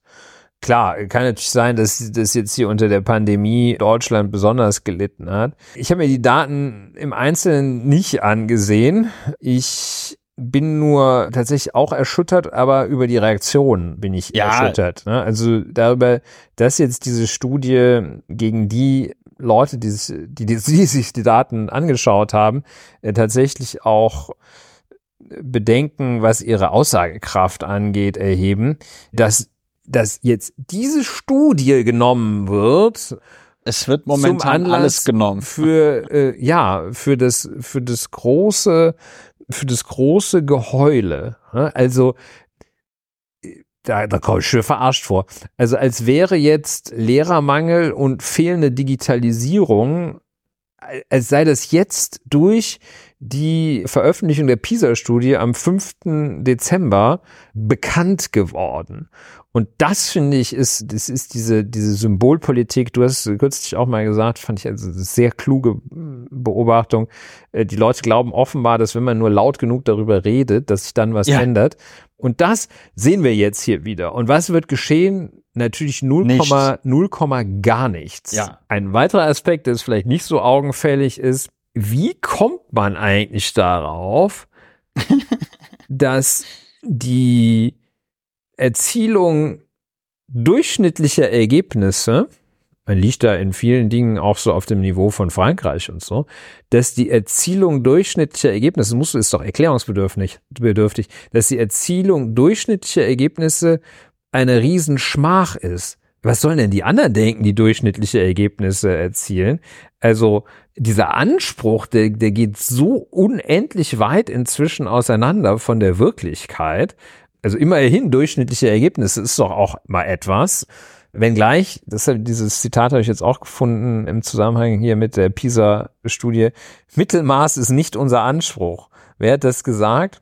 Klar, kann natürlich sein, dass das jetzt hier unter der Pandemie Deutschland besonders gelitten hat. Ich habe mir die Daten im Einzelnen nicht angesehen. Ich bin nur tatsächlich auch erschüttert, aber über die Reaktion bin ich ja. erschüttert. Ne? Also darüber, dass jetzt diese Studie gegen die Leute, die sich die, die, sich die Daten angeschaut haben, äh, tatsächlich auch Bedenken, was ihre Aussagekraft angeht, erheben, dass, dass jetzt diese Studie genommen wird. Es wird momentan alles genommen. Für, äh, ja, für das, für das große, für das große Geheule. Also, da, da komme ich schon verarscht vor. Also als wäre jetzt Lehrermangel und fehlende Digitalisierung als sei das jetzt durch die Veröffentlichung der PISA-Studie am 5. Dezember bekannt geworden. Und das finde ich ist, das ist diese, diese Symbolpolitik. Du hast kürzlich auch mal gesagt, fand ich also eine sehr kluge Beobachtung. Äh, die Leute glauben offenbar, dass wenn man nur laut genug darüber redet, dass sich dann was ja. ändert. Und das sehen wir jetzt hier wieder. Und was wird geschehen? Natürlich 0,0, gar nichts. Ja. Ein weiterer Aspekt, der vielleicht nicht so augenfällig ist, wie kommt man eigentlich darauf, dass die Erzielung durchschnittlicher Ergebnisse, man liegt da in vielen Dingen auch so auf dem Niveau von Frankreich und so, dass die Erzielung durchschnittlicher Ergebnisse, muss ist doch erklärungsbedürftig, bedürftig, dass die Erzielung durchschnittlicher Ergebnisse eine Riesenschmach ist. Was sollen denn die anderen denken, die durchschnittliche Ergebnisse erzielen? Also dieser Anspruch, der, der geht so unendlich weit inzwischen auseinander von der Wirklichkeit. Also immerhin durchschnittliche Ergebnisse ist doch auch mal etwas. Wenngleich, das, dieses Zitat habe ich jetzt auch gefunden im Zusammenhang hier mit der PISA-Studie, Mittelmaß ist nicht unser Anspruch. Wer hat das gesagt?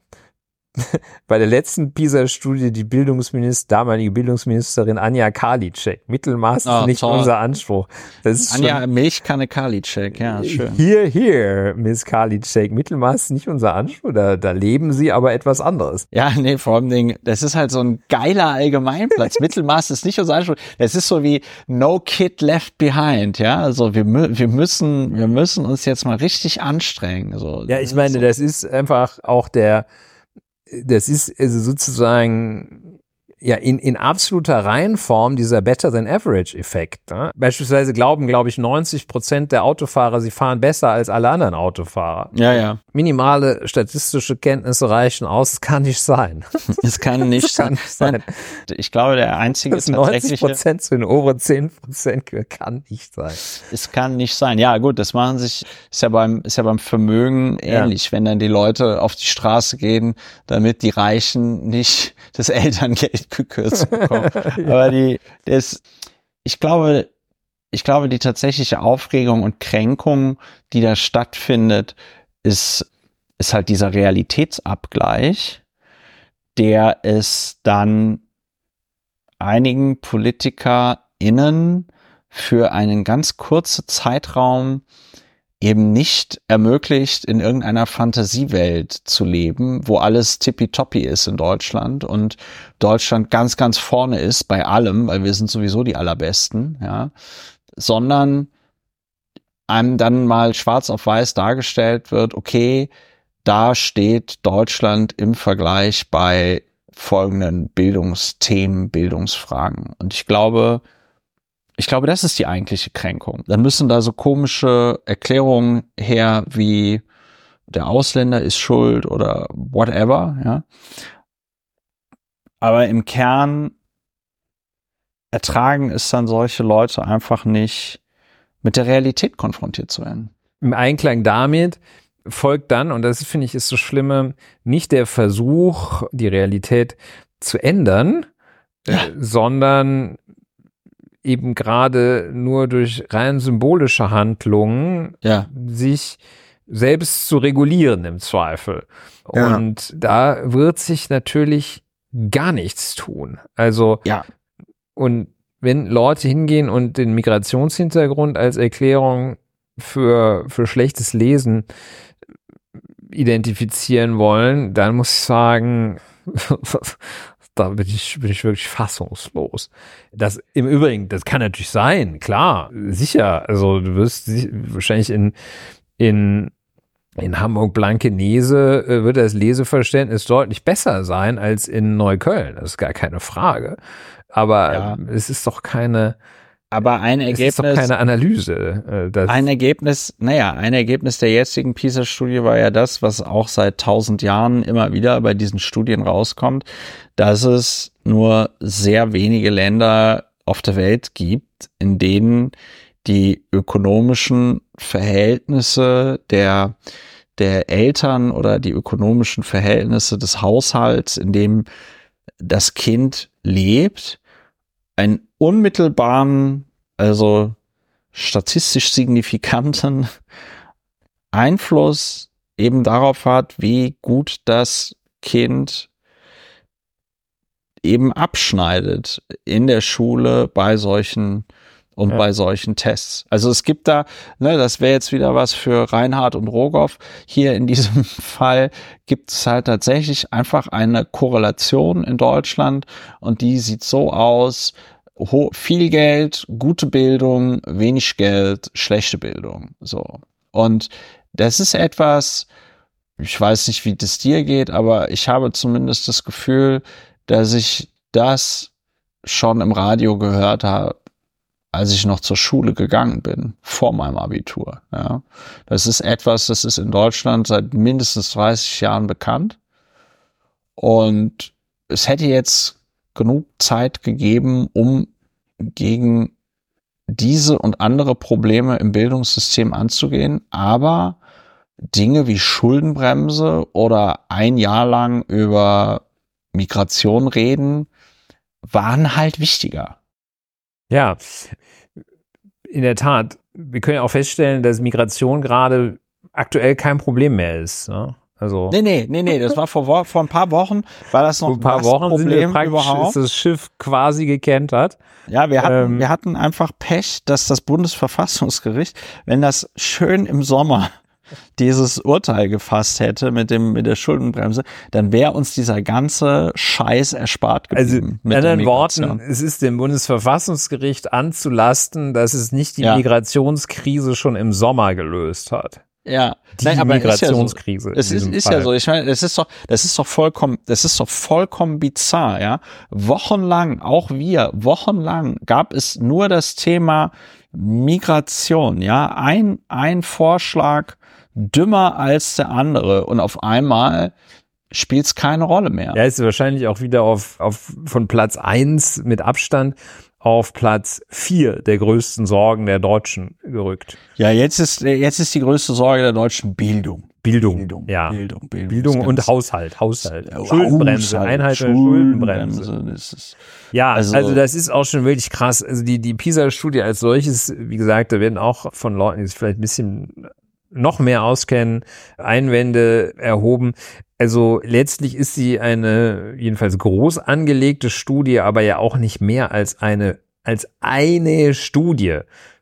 bei der letzten PISA-Studie die Bildungsminister, damalige Bildungsministerin Anja Karliczek. Mittelmaß oh, ist nicht toll. unser Anspruch. Das ist Anja schon, Milchkanne Karliczek, ja, schön. Hier, hier, Miss Karliczek. Mittelmaß ist nicht unser Anspruch. Da, da leben sie aber etwas anderes. Ja, nee, vor allem Ding, das ist halt so ein geiler Allgemeinplatz. Mittelmaß ist nicht unser Anspruch. Das ist so wie No Kid Left Behind, ja. Also wir, wir müssen, wir müssen uns jetzt mal richtig anstrengen. So. Ja, ich meine, das ist einfach auch der, das ist also sozusagen ja in, in absoluter Reihenform dieser Better than Average Effekt. Ne? Beispielsweise glauben, glaube ich, 90 Prozent der Autofahrer, sie fahren besser als alle anderen Autofahrer. Ja, ja. Minimale statistische Kenntnisse reichen aus. Es kann nicht sein. Es kann nicht, kann nicht sein. Ich glaube, der einzige das 90 Prozent zu den oberen 10 Prozent kann nicht sein. Es kann nicht sein. Ja, gut, das machen sich, ist ja beim, ist ja beim Vermögen ähnlich, ja. wenn dann die Leute auf die Straße gehen, damit die Reichen nicht das Elterngeld gekürzt bekommen. Aber die, das, ich glaube, ich glaube, die tatsächliche Aufregung und Kränkung, die da stattfindet, ist, ist halt dieser Realitätsabgleich, der es dann einigen PolitikerInnen für einen ganz kurzen Zeitraum eben nicht ermöglicht, in irgendeiner Fantasiewelt zu leben, wo alles tippitoppi ist in Deutschland und Deutschland ganz, ganz vorne ist bei allem, weil wir sind sowieso die allerbesten, ja, sondern einem dann mal schwarz auf weiß dargestellt wird, okay, da steht Deutschland im Vergleich bei folgenden Bildungsthemen, Bildungsfragen. Und ich glaube, ich glaube, das ist die eigentliche Kränkung. Dann müssen da so komische Erklärungen her, wie der Ausländer ist schuld oder whatever, ja. Aber im Kern ertragen es dann solche Leute einfach nicht, mit der Realität konfrontiert zu werden. Im Einklang damit folgt dann, und das finde ich ist so schlimme, nicht der Versuch, die Realität zu ändern, ja. sondern eben gerade nur durch rein symbolische Handlungen ja. sich selbst zu regulieren im Zweifel. Ja. Und da wird sich natürlich gar nichts tun. Also, ja. Und wenn Leute hingehen und den Migrationshintergrund als Erklärung für, für schlechtes Lesen identifizieren wollen, dann muss ich sagen, da bin ich, bin ich wirklich fassungslos. Das im Übrigen, das kann natürlich sein, klar, sicher. Also du wirst wahrscheinlich in, in, in Hamburg-Blankenese äh, wird das Leseverständnis deutlich besser sein als in Neukölln. Das ist gar keine Frage. Aber ja. es ist doch keine, aber ein Ergebnis. ist doch keine Analyse. Äh, ein Ergebnis, naja, ein Ergebnis der jetzigen PISA-Studie war ja das, was auch seit tausend Jahren immer wieder bei diesen Studien rauskommt, dass es nur sehr wenige Länder auf der Welt gibt, in denen die ökonomischen Verhältnisse der, der Eltern oder die ökonomischen Verhältnisse des Haushalts, in dem das Kind lebt, einen unmittelbaren, also statistisch signifikanten Einfluss eben darauf hat, wie gut das Kind eben abschneidet in der Schule bei solchen und ja. bei solchen Tests. Also es gibt da, ne, das wäre jetzt wieder was für Reinhard und Rogoff. Hier in diesem Fall gibt es halt tatsächlich einfach eine Korrelation in Deutschland und die sieht so aus, viel Geld, gute Bildung, wenig Geld, schlechte Bildung. So. Und das ist etwas, ich weiß nicht, wie das dir geht, aber ich habe zumindest das Gefühl, dass ich das schon im Radio gehört habe, als ich noch zur Schule gegangen bin, vor meinem Abitur. Ja. Das ist etwas, das ist in Deutschland seit mindestens 30 Jahren bekannt. Und es hätte jetzt genug Zeit gegeben, um gegen diese und andere Probleme im Bildungssystem anzugehen. Aber Dinge wie Schuldenbremse oder ein Jahr lang über Migration reden, waren halt wichtiger. Ja, in der Tat. Wir können ja auch feststellen, dass Migration gerade aktuell kein Problem mehr ist. Ne? Also nee, nee, nee, nee, das war vor, vor ein paar Wochen, war das noch ein paar Wochen Problem sind überhaupt. ist das Schiff quasi gekentert. Ja, wir hatten, ähm, wir hatten einfach Pech, dass das Bundesverfassungsgericht, wenn das schön im Sommer dieses Urteil gefasst hätte mit dem mit der Schuldenbremse, dann wäre uns dieser ganze Scheiß erspart geblieben. Also in anderen Worten, es ist dem Bundesverfassungsgericht anzulasten, dass es nicht die ja. Migrationskrise schon im Sommer gelöst hat. Ja, die Nein, aber Migrationskrise. Es ist, ja so. es ist, ist ja so. Ich meine, das ist doch, das ist doch vollkommen, das ist doch vollkommen bizarr, ja. Wochenlang, auch wir, wochenlang gab es nur das Thema Migration, ja. Ein, ein Vorschlag dümmer als der andere und auf einmal spielt es keine Rolle mehr. Ja, ist wahrscheinlich auch wieder auf, auf von Platz eins mit Abstand auf Platz vier der größten Sorgen der Deutschen gerückt. Ja, jetzt ist, jetzt ist die größte Sorge der Deutschen Bildung. Bildung, Bildung ja. Bildung, Bildung, Bildung und Haushalt, Haushalt. Schuldenbremse, Einheit der Schuldenbremse. Schuldenbremse. Ja, also, also, das ist auch schon wirklich krass. Also die, die PISA-Studie als solches, wie gesagt, da werden auch von Leuten, die sich vielleicht ein bisschen noch mehr auskennen, Einwände erhoben. Also letztlich ist sie eine jedenfalls groß angelegte Studie, aber ja auch nicht mehr als eine, als eine Studie.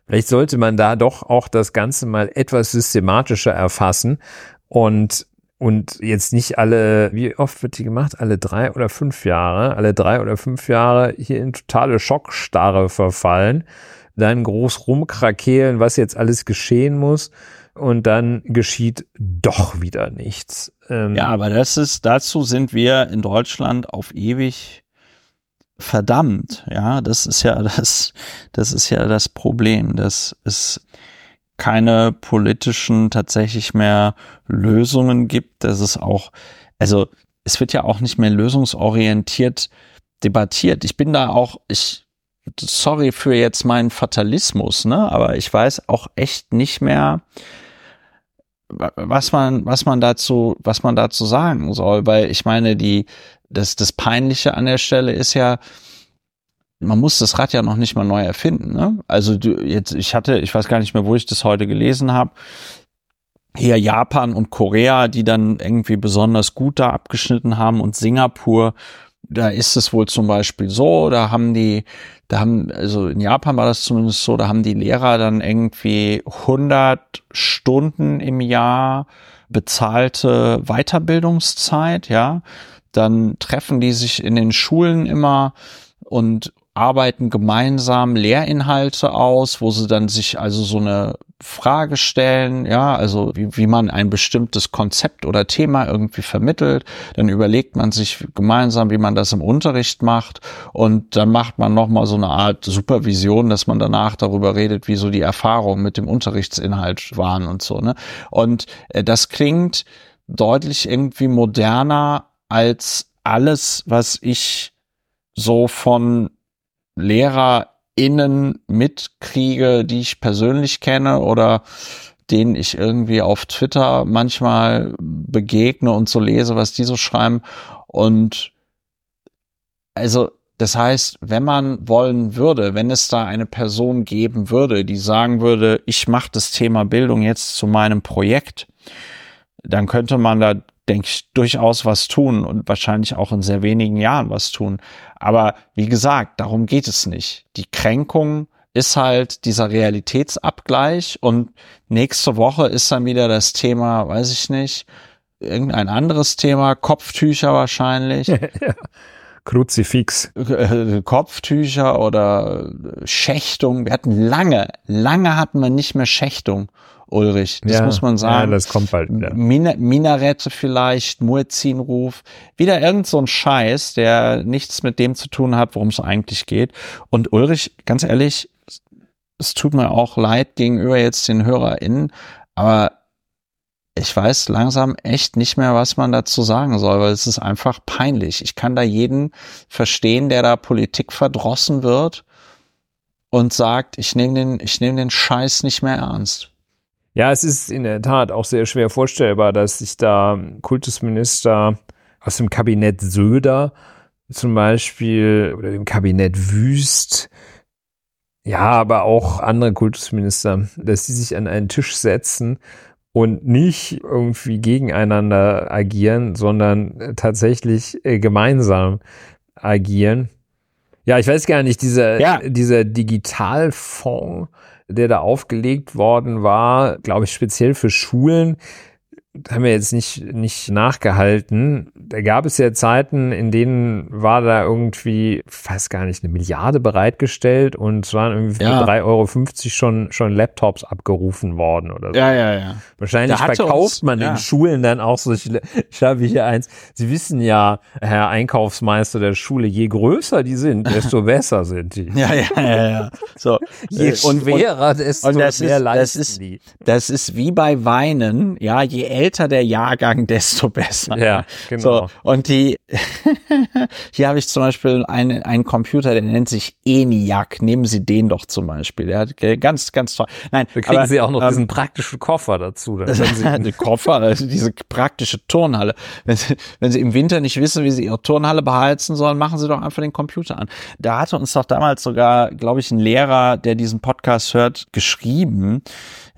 Vielleicht sollte man da doch auch das Ganze mal etwas systematischer erfassen und und jetzt nicht alle, wie oft wird die gemacht? Alle drei oder fünf Jahre, alle drei oder fünf Jahre hier in totale Schockstarre verfallen, dann groß rumkrakehlen, was jetzt alles geschehen muss und dann geschieht doch wieder nichts. Ähm ja, aber das ist, dazu sind wir in Deutschland auf ewig verdammt. Ja, das ist ja das, das ist ja das Problem, dass es keine politischen tatsächlich mehr Lösungen gibt, dass es auch, also es wird ja auch nicht mehr lösungsorientiert debattiert. Ich bin da auch, ich, sorry für jetzt meinen Fatalismus, ne, aber ich weiß auch echt nicht mehr, was man, was man dazu, was man dazu sagen soll, weil ich meine, die, das, das Peinliche an der Stelle ist ja, man muss das Rad ja noch nicht mal neu erfinden. Ne? Also du, jetzt, ich hatte, ich weiß gar nicht mehr, wo ich das heute gelesen habe. Hier Japan und Korea, die dann irgendwie besonders gut da abgeschnitten haben und Singapur, da ist es wohl zum Beispiel so, da haben die, da haben, also in Japan war das zumindest so, da haben die Lehrer dann irgendwie 100 Stunden im Jahr bezahlte Weiterbildungszeit, ja. Dann treffen die sich in den Schulen immer und arbeiten gemeinsam Lehrinhalte aus, wo sie dann sich also so eine Frage stellen, ja, also wie, wie man ein bestimmtes Konzept oder Thema irgendwie vermittelt. Dann überlegt man sich gemeinsam, wie man das im Unterricht macht und dann macht man nochmal so eine Art Supervision, dass man danach darüber redet, wie so die Erfahrungen mit dem Unterrichtsinhalt waren und so, ne? Und äh, das klingt deutlich irgendwie moderner als alles, was ich so von LehrerInnen mitkriege, die ich persönlich kenne oder denen ich irgendwie auf Twitter manchmal begegne und so lese, was die so schreiben. Und also Das heißt, wenn man wollen würde, wenn es da eine Person geben würde, die sagen würde, ich mache das Thema Bildung jetzt zu meinem Projekt, dann könnte man da, denke ich, durchaus was tun und wahrscheinlich auch in sehr wenigen Jahren was tun. Aber wie gesagt, darum geht es nicht. Die Kränkung ist halt dieser Realitätsabgleich und nächste Woche ist dann wieder das Thema, weiß ich nicht, irgendein anderes Thema, Kopftücher wahrscheinlich. Kruzifix. Äh, Kopftücher oder Schächtung. Wir hatten lange, lange hatten wir nicht mehr Schächtung, Ulrich. Das ja, muss man sagen. Ja, das kommt bald. Ja. Min Minarette vielleicht, Muezzinruf. Wieder irgend so ein Scheiß, der nichts mit dem zu tun hat, worum es eigentlich geht. Und Ulrich, ganz ehrlich, es tut mir auch leid gegenüber jetzt den HörerInnen, aber ich weiß langsam echt nicht mehr, was man dazu sagen soll, weil es ist einfach peinlich. Ich kann da jeden verstehen, der da Politik verdrossen wird und sagt, ich nehme den, ich nehme den Scheiß nicht mehr ernst. Ja, es ist in der Tat auch sehr schwer vorstellbar, dass sich da Kultusminister aus dem Kabinett Söder zum Beispiel oder dem Kabinett Wüst ja, aber auch andere Kultusminister, dass sie sich an einen Tisch setzen und nicht irgendwie gegeneinander agieren, sondern tatsächlich äh, gemeinsam agieren. Ja, ich weiß gar nicht, dieser, ja. dieser Digitalfonds, der da aufgelegt worden war, glaube ich, speziell für Schulen, haben wir jetzt nicht, nicht nachgehalten. Da gab es ja Zeiten, in denen war da irgendwie, weiß gar nicht, eine Milliarde bereitgestellt und es waren irgendwie ja. für 3,50 Euro schon, schon Laptops abgerufen worden oder so. Ja, ja, ja. Wahrscheinlich verkauft uns, man ja. in Schulen dann auch so, ich, ich habe hier eins. Sie wissen ja, Herr Einkaufsmeister der Schule, je größer die sind, desto besser sind die. Ja, ja, ja, ja. So. je äh, schwerer, und, desto und das mehr ist, leisten das ist, die. Das ist wie bei Weinen, ja, je älter älter der Jahrgang, desto besser. Ja, genau. So, und die, hier habe ich zum Beispiel einen, einen Computer, der nennt sich ENIAC. Nehmen Sie den doch zum Beispiel. Der hat ganz, ganz toll. Nein, da kriegen aber, Sie auch noch ähm, diesen praktischen Koffer dazu. Dann Sie Koffer, also diese praktische Turnhalle. Wenn Sie, wenn Sie im Winter nicht wissen, wie Sie Ihre Turnhalle beheizen sollen, machen Sie doch einfach den Computer an. Da hatte uns doch damals sogar, glaube ich, ein Lehrer, der diesen Podcast hört, geschrieben,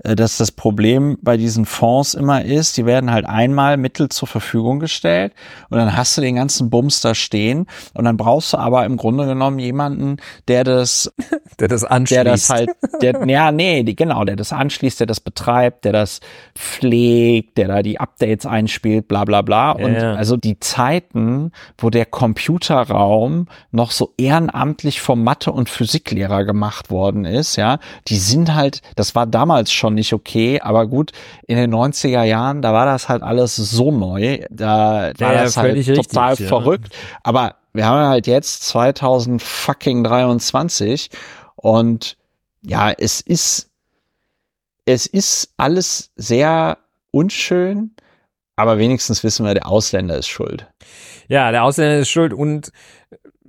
äh, dass das Problem bei diesen Fonds immer ist, die werden halt einmal Mittel zur Verfügung gestellt und dann hast du den ganzen Bums da stehen und dann brauchst du aber im Grunde genommen jemanden, der das, der das anschließt, der das halt, der, ja, nee, die, genau, der das anschließt, der das betreibt, der das pflegt, der da die Updates einspielt, bla, bla, bla. Und ja. also die Zeiten, wo der Computerraum noch so ehrenamtlich vom Mathe- und Physiklehrer gemacht worden ist, ja, die sind halt, das war damals schon schon nicht okay. Aber gut, in den 90er Jahren, da war das halt alles so neu. Da war ja, das halt total richtig, verrückt. Ja. Aber wir haben halt jetzt 2023 und ja, es ist, es ist alles sehr unschön, aber wenigstens wissen wir, der Ausländer ist schuld. Ja, der Ausländer ist schuld und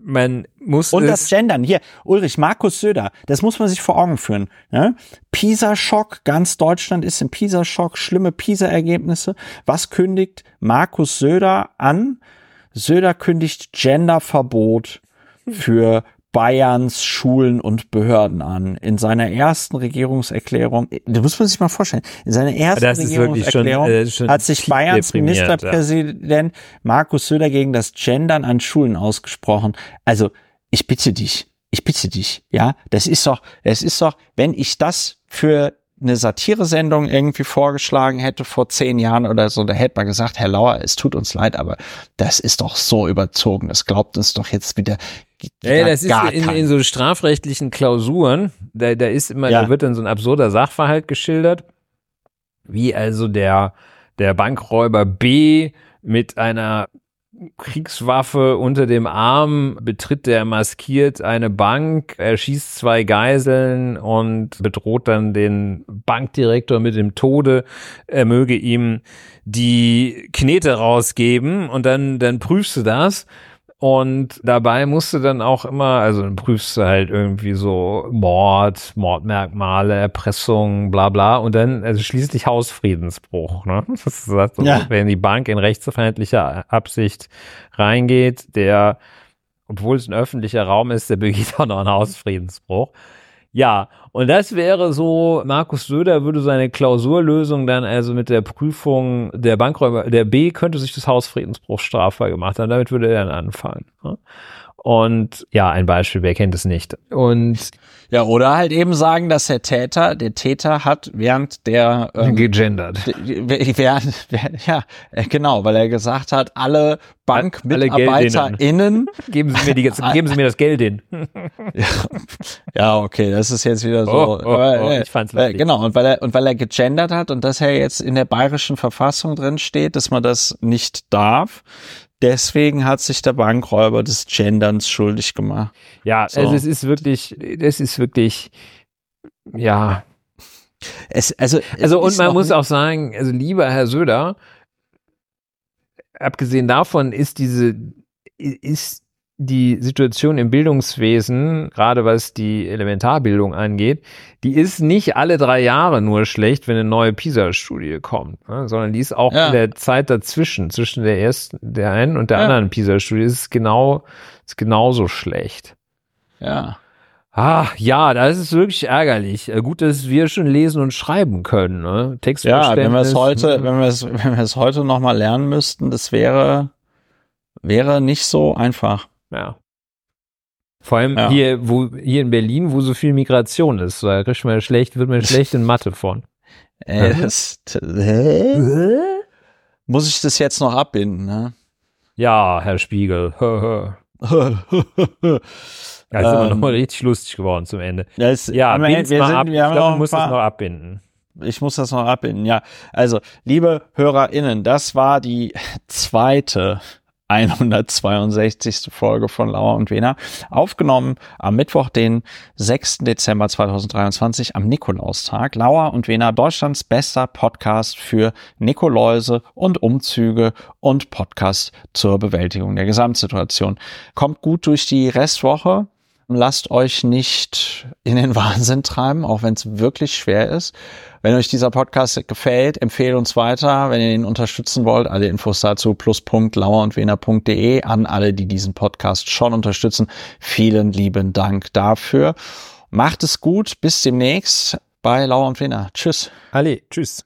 man muss und das Gendern. Hier Ulrich Markus Söder das muss man sich vor Augen führen ne? Pisa-Schock ganz Deutschland ist im Pisa-Schock schlimme Pisa-Ergebnisse. Was kündigt Markus Söder an? Söder kündigt Genderverbot für Bayerns Schulen und Behörden an. In seiner ersten Regierungserklärung, das muss man sich mal vorstellen, in seiner ersten Regierungserklärung schon, äh, schon hat sich Bayerns Ministerpräsident ja. Markus Söder gegen das Gendern an Schulen ausgesprochen. Also, ich bitte dich, ich bitte dich, ja, das ist doch, es ist doch, wenn ich das für eine Satiresendung irgendwie vorgeschlagen hätte vor zehn Jahren oder so, da hätte man gesagt, Herr Lauer, es tut uns leid, aber das ist doch so überzogen. Das glaubt uns doch jetzt wieder. Ja, das ist in, in, so strafrechtlichen Klausuren, da, da ist immer, ja. da wird dann so ein absurder Sachverhalt geschildert, wie also der, der Bankräuber B mit einer Kriegswaffe unter dem Arm betritt der maskiert eine Bank, erschießt zwei Geiseln und bedroht dann den Bankdirektor mit dem Tode. Er möge ihm die Knete rausgeben und dann, dann prüfst du das und dabei musst du dann auch immer, also dann prüfst du halt irgendwie so Mord, Mordmerkmale, Erpressung, bla bla und dann also schließlich Hausfriedensbruch. Ne? Das heißt, ja. wenn die Bank in rechtsfeindlicher Absicht reingeht, der obwohl es ein öffentlicher Raum ist, der begeht auch noch einen Hausfriedensbruch. Ja, und das wäre so, Markus Söder würde seine Klausurlösung dann also mit der Prüfung der Bankräuber, der B könnte sich das Hausfriedensbruch strafbar gemacht haben, damit würde er dann anfangen. Und ja, ein Beispiel, wer kennt es nicht? Und ja, oder halt eben sagen, dass der Täter, der Täter hat während der ähm, gegendert. Während, ja, äh, genau, weil er gesagt hat, alle BankmitarbeiterInnen geben Sie mir die geben Sie mir das Geld hin. ja, okay, das ist jetzt wieder so. Oh, oh, oh, ich fand's lustig. Genau, und weil er und weil er gegendert hat und das ja jetzt in der bayerischen Verfassung drin steht, dass man das nicht darf, deswegen hat sich der Bankräuber des Genderns schuldig gemacht. Ja, so. also es ist wirklich, es ist wirklich, ja. Es, also, es also und man muss auch sagen, also lieber Herr Söder, abgesehen davon ist diese, ist die Situation im Bildungswesen, gerade was die Elementarbildung angeht, die ist nicht alle drei Jahre nur schlecht, wenn eine neue PISA-Studie kommt, ne? sondern die ist auch ja. in der Zeit dazwischen, zwischen der ersten, der einen und der ja. anderen PISA-Studie, ist es genau, ist genauso schlecht. Ja. Ah, ja, das ist wirklich ärgerlich. Äh, gut, dass wir schon lesen und schreiben können. Ne? Ja, wenn wir es heute, hm. wenn wir es, wenn wir es heute noch mal lernen müssten, das wäre, wäre nicht so einfach. Ja. Vor allem ja. hier, wo, hier in Berlin, wo so viel Migration ist, da kriegt man schlecht, wird man schlecht in Mathe von. Äh, das, hä? Muss ich das jetzt noch abbinden, ne? Ja, Herr Spiegel. ja, ist ähm, immer noch mal richtig lustig geworden zum Ende. Das, ja, wir, wir, sind, ab. wir haben ich glaub, noch, muss das noch abbinden. Ich muss das noch abbinden, ja. Also, liebe HörerInnen, das war die zweite 162. Folge von Lauer und Wena, aufgenommen am Mittwoch, den 6. Dezember 2023, am Nikolaustag. Lauer und Wena, Deutschlands bester Podcast für Nikoläuse und Umzüge und Podcast zur Bewältigung der Gesamtsituation. Kommt gut durch die Restwoche. Lasst euch nicht in den Wahnsinn treiben, auch wenn es wirklich schwer ist. Wenn euch dieser Podcast gefällt, empfehlt uns weiter. Wenn ihr ihn unterstützen wollt, alle Infos dazu plus.lauerundwener.de an alle, die diesen Podcast schon unterstützen. Vielen lieben Dank dafür. Macht es gut. Bis demnächst bei Lauer und Wener. Tschüss. Ali, tschüss.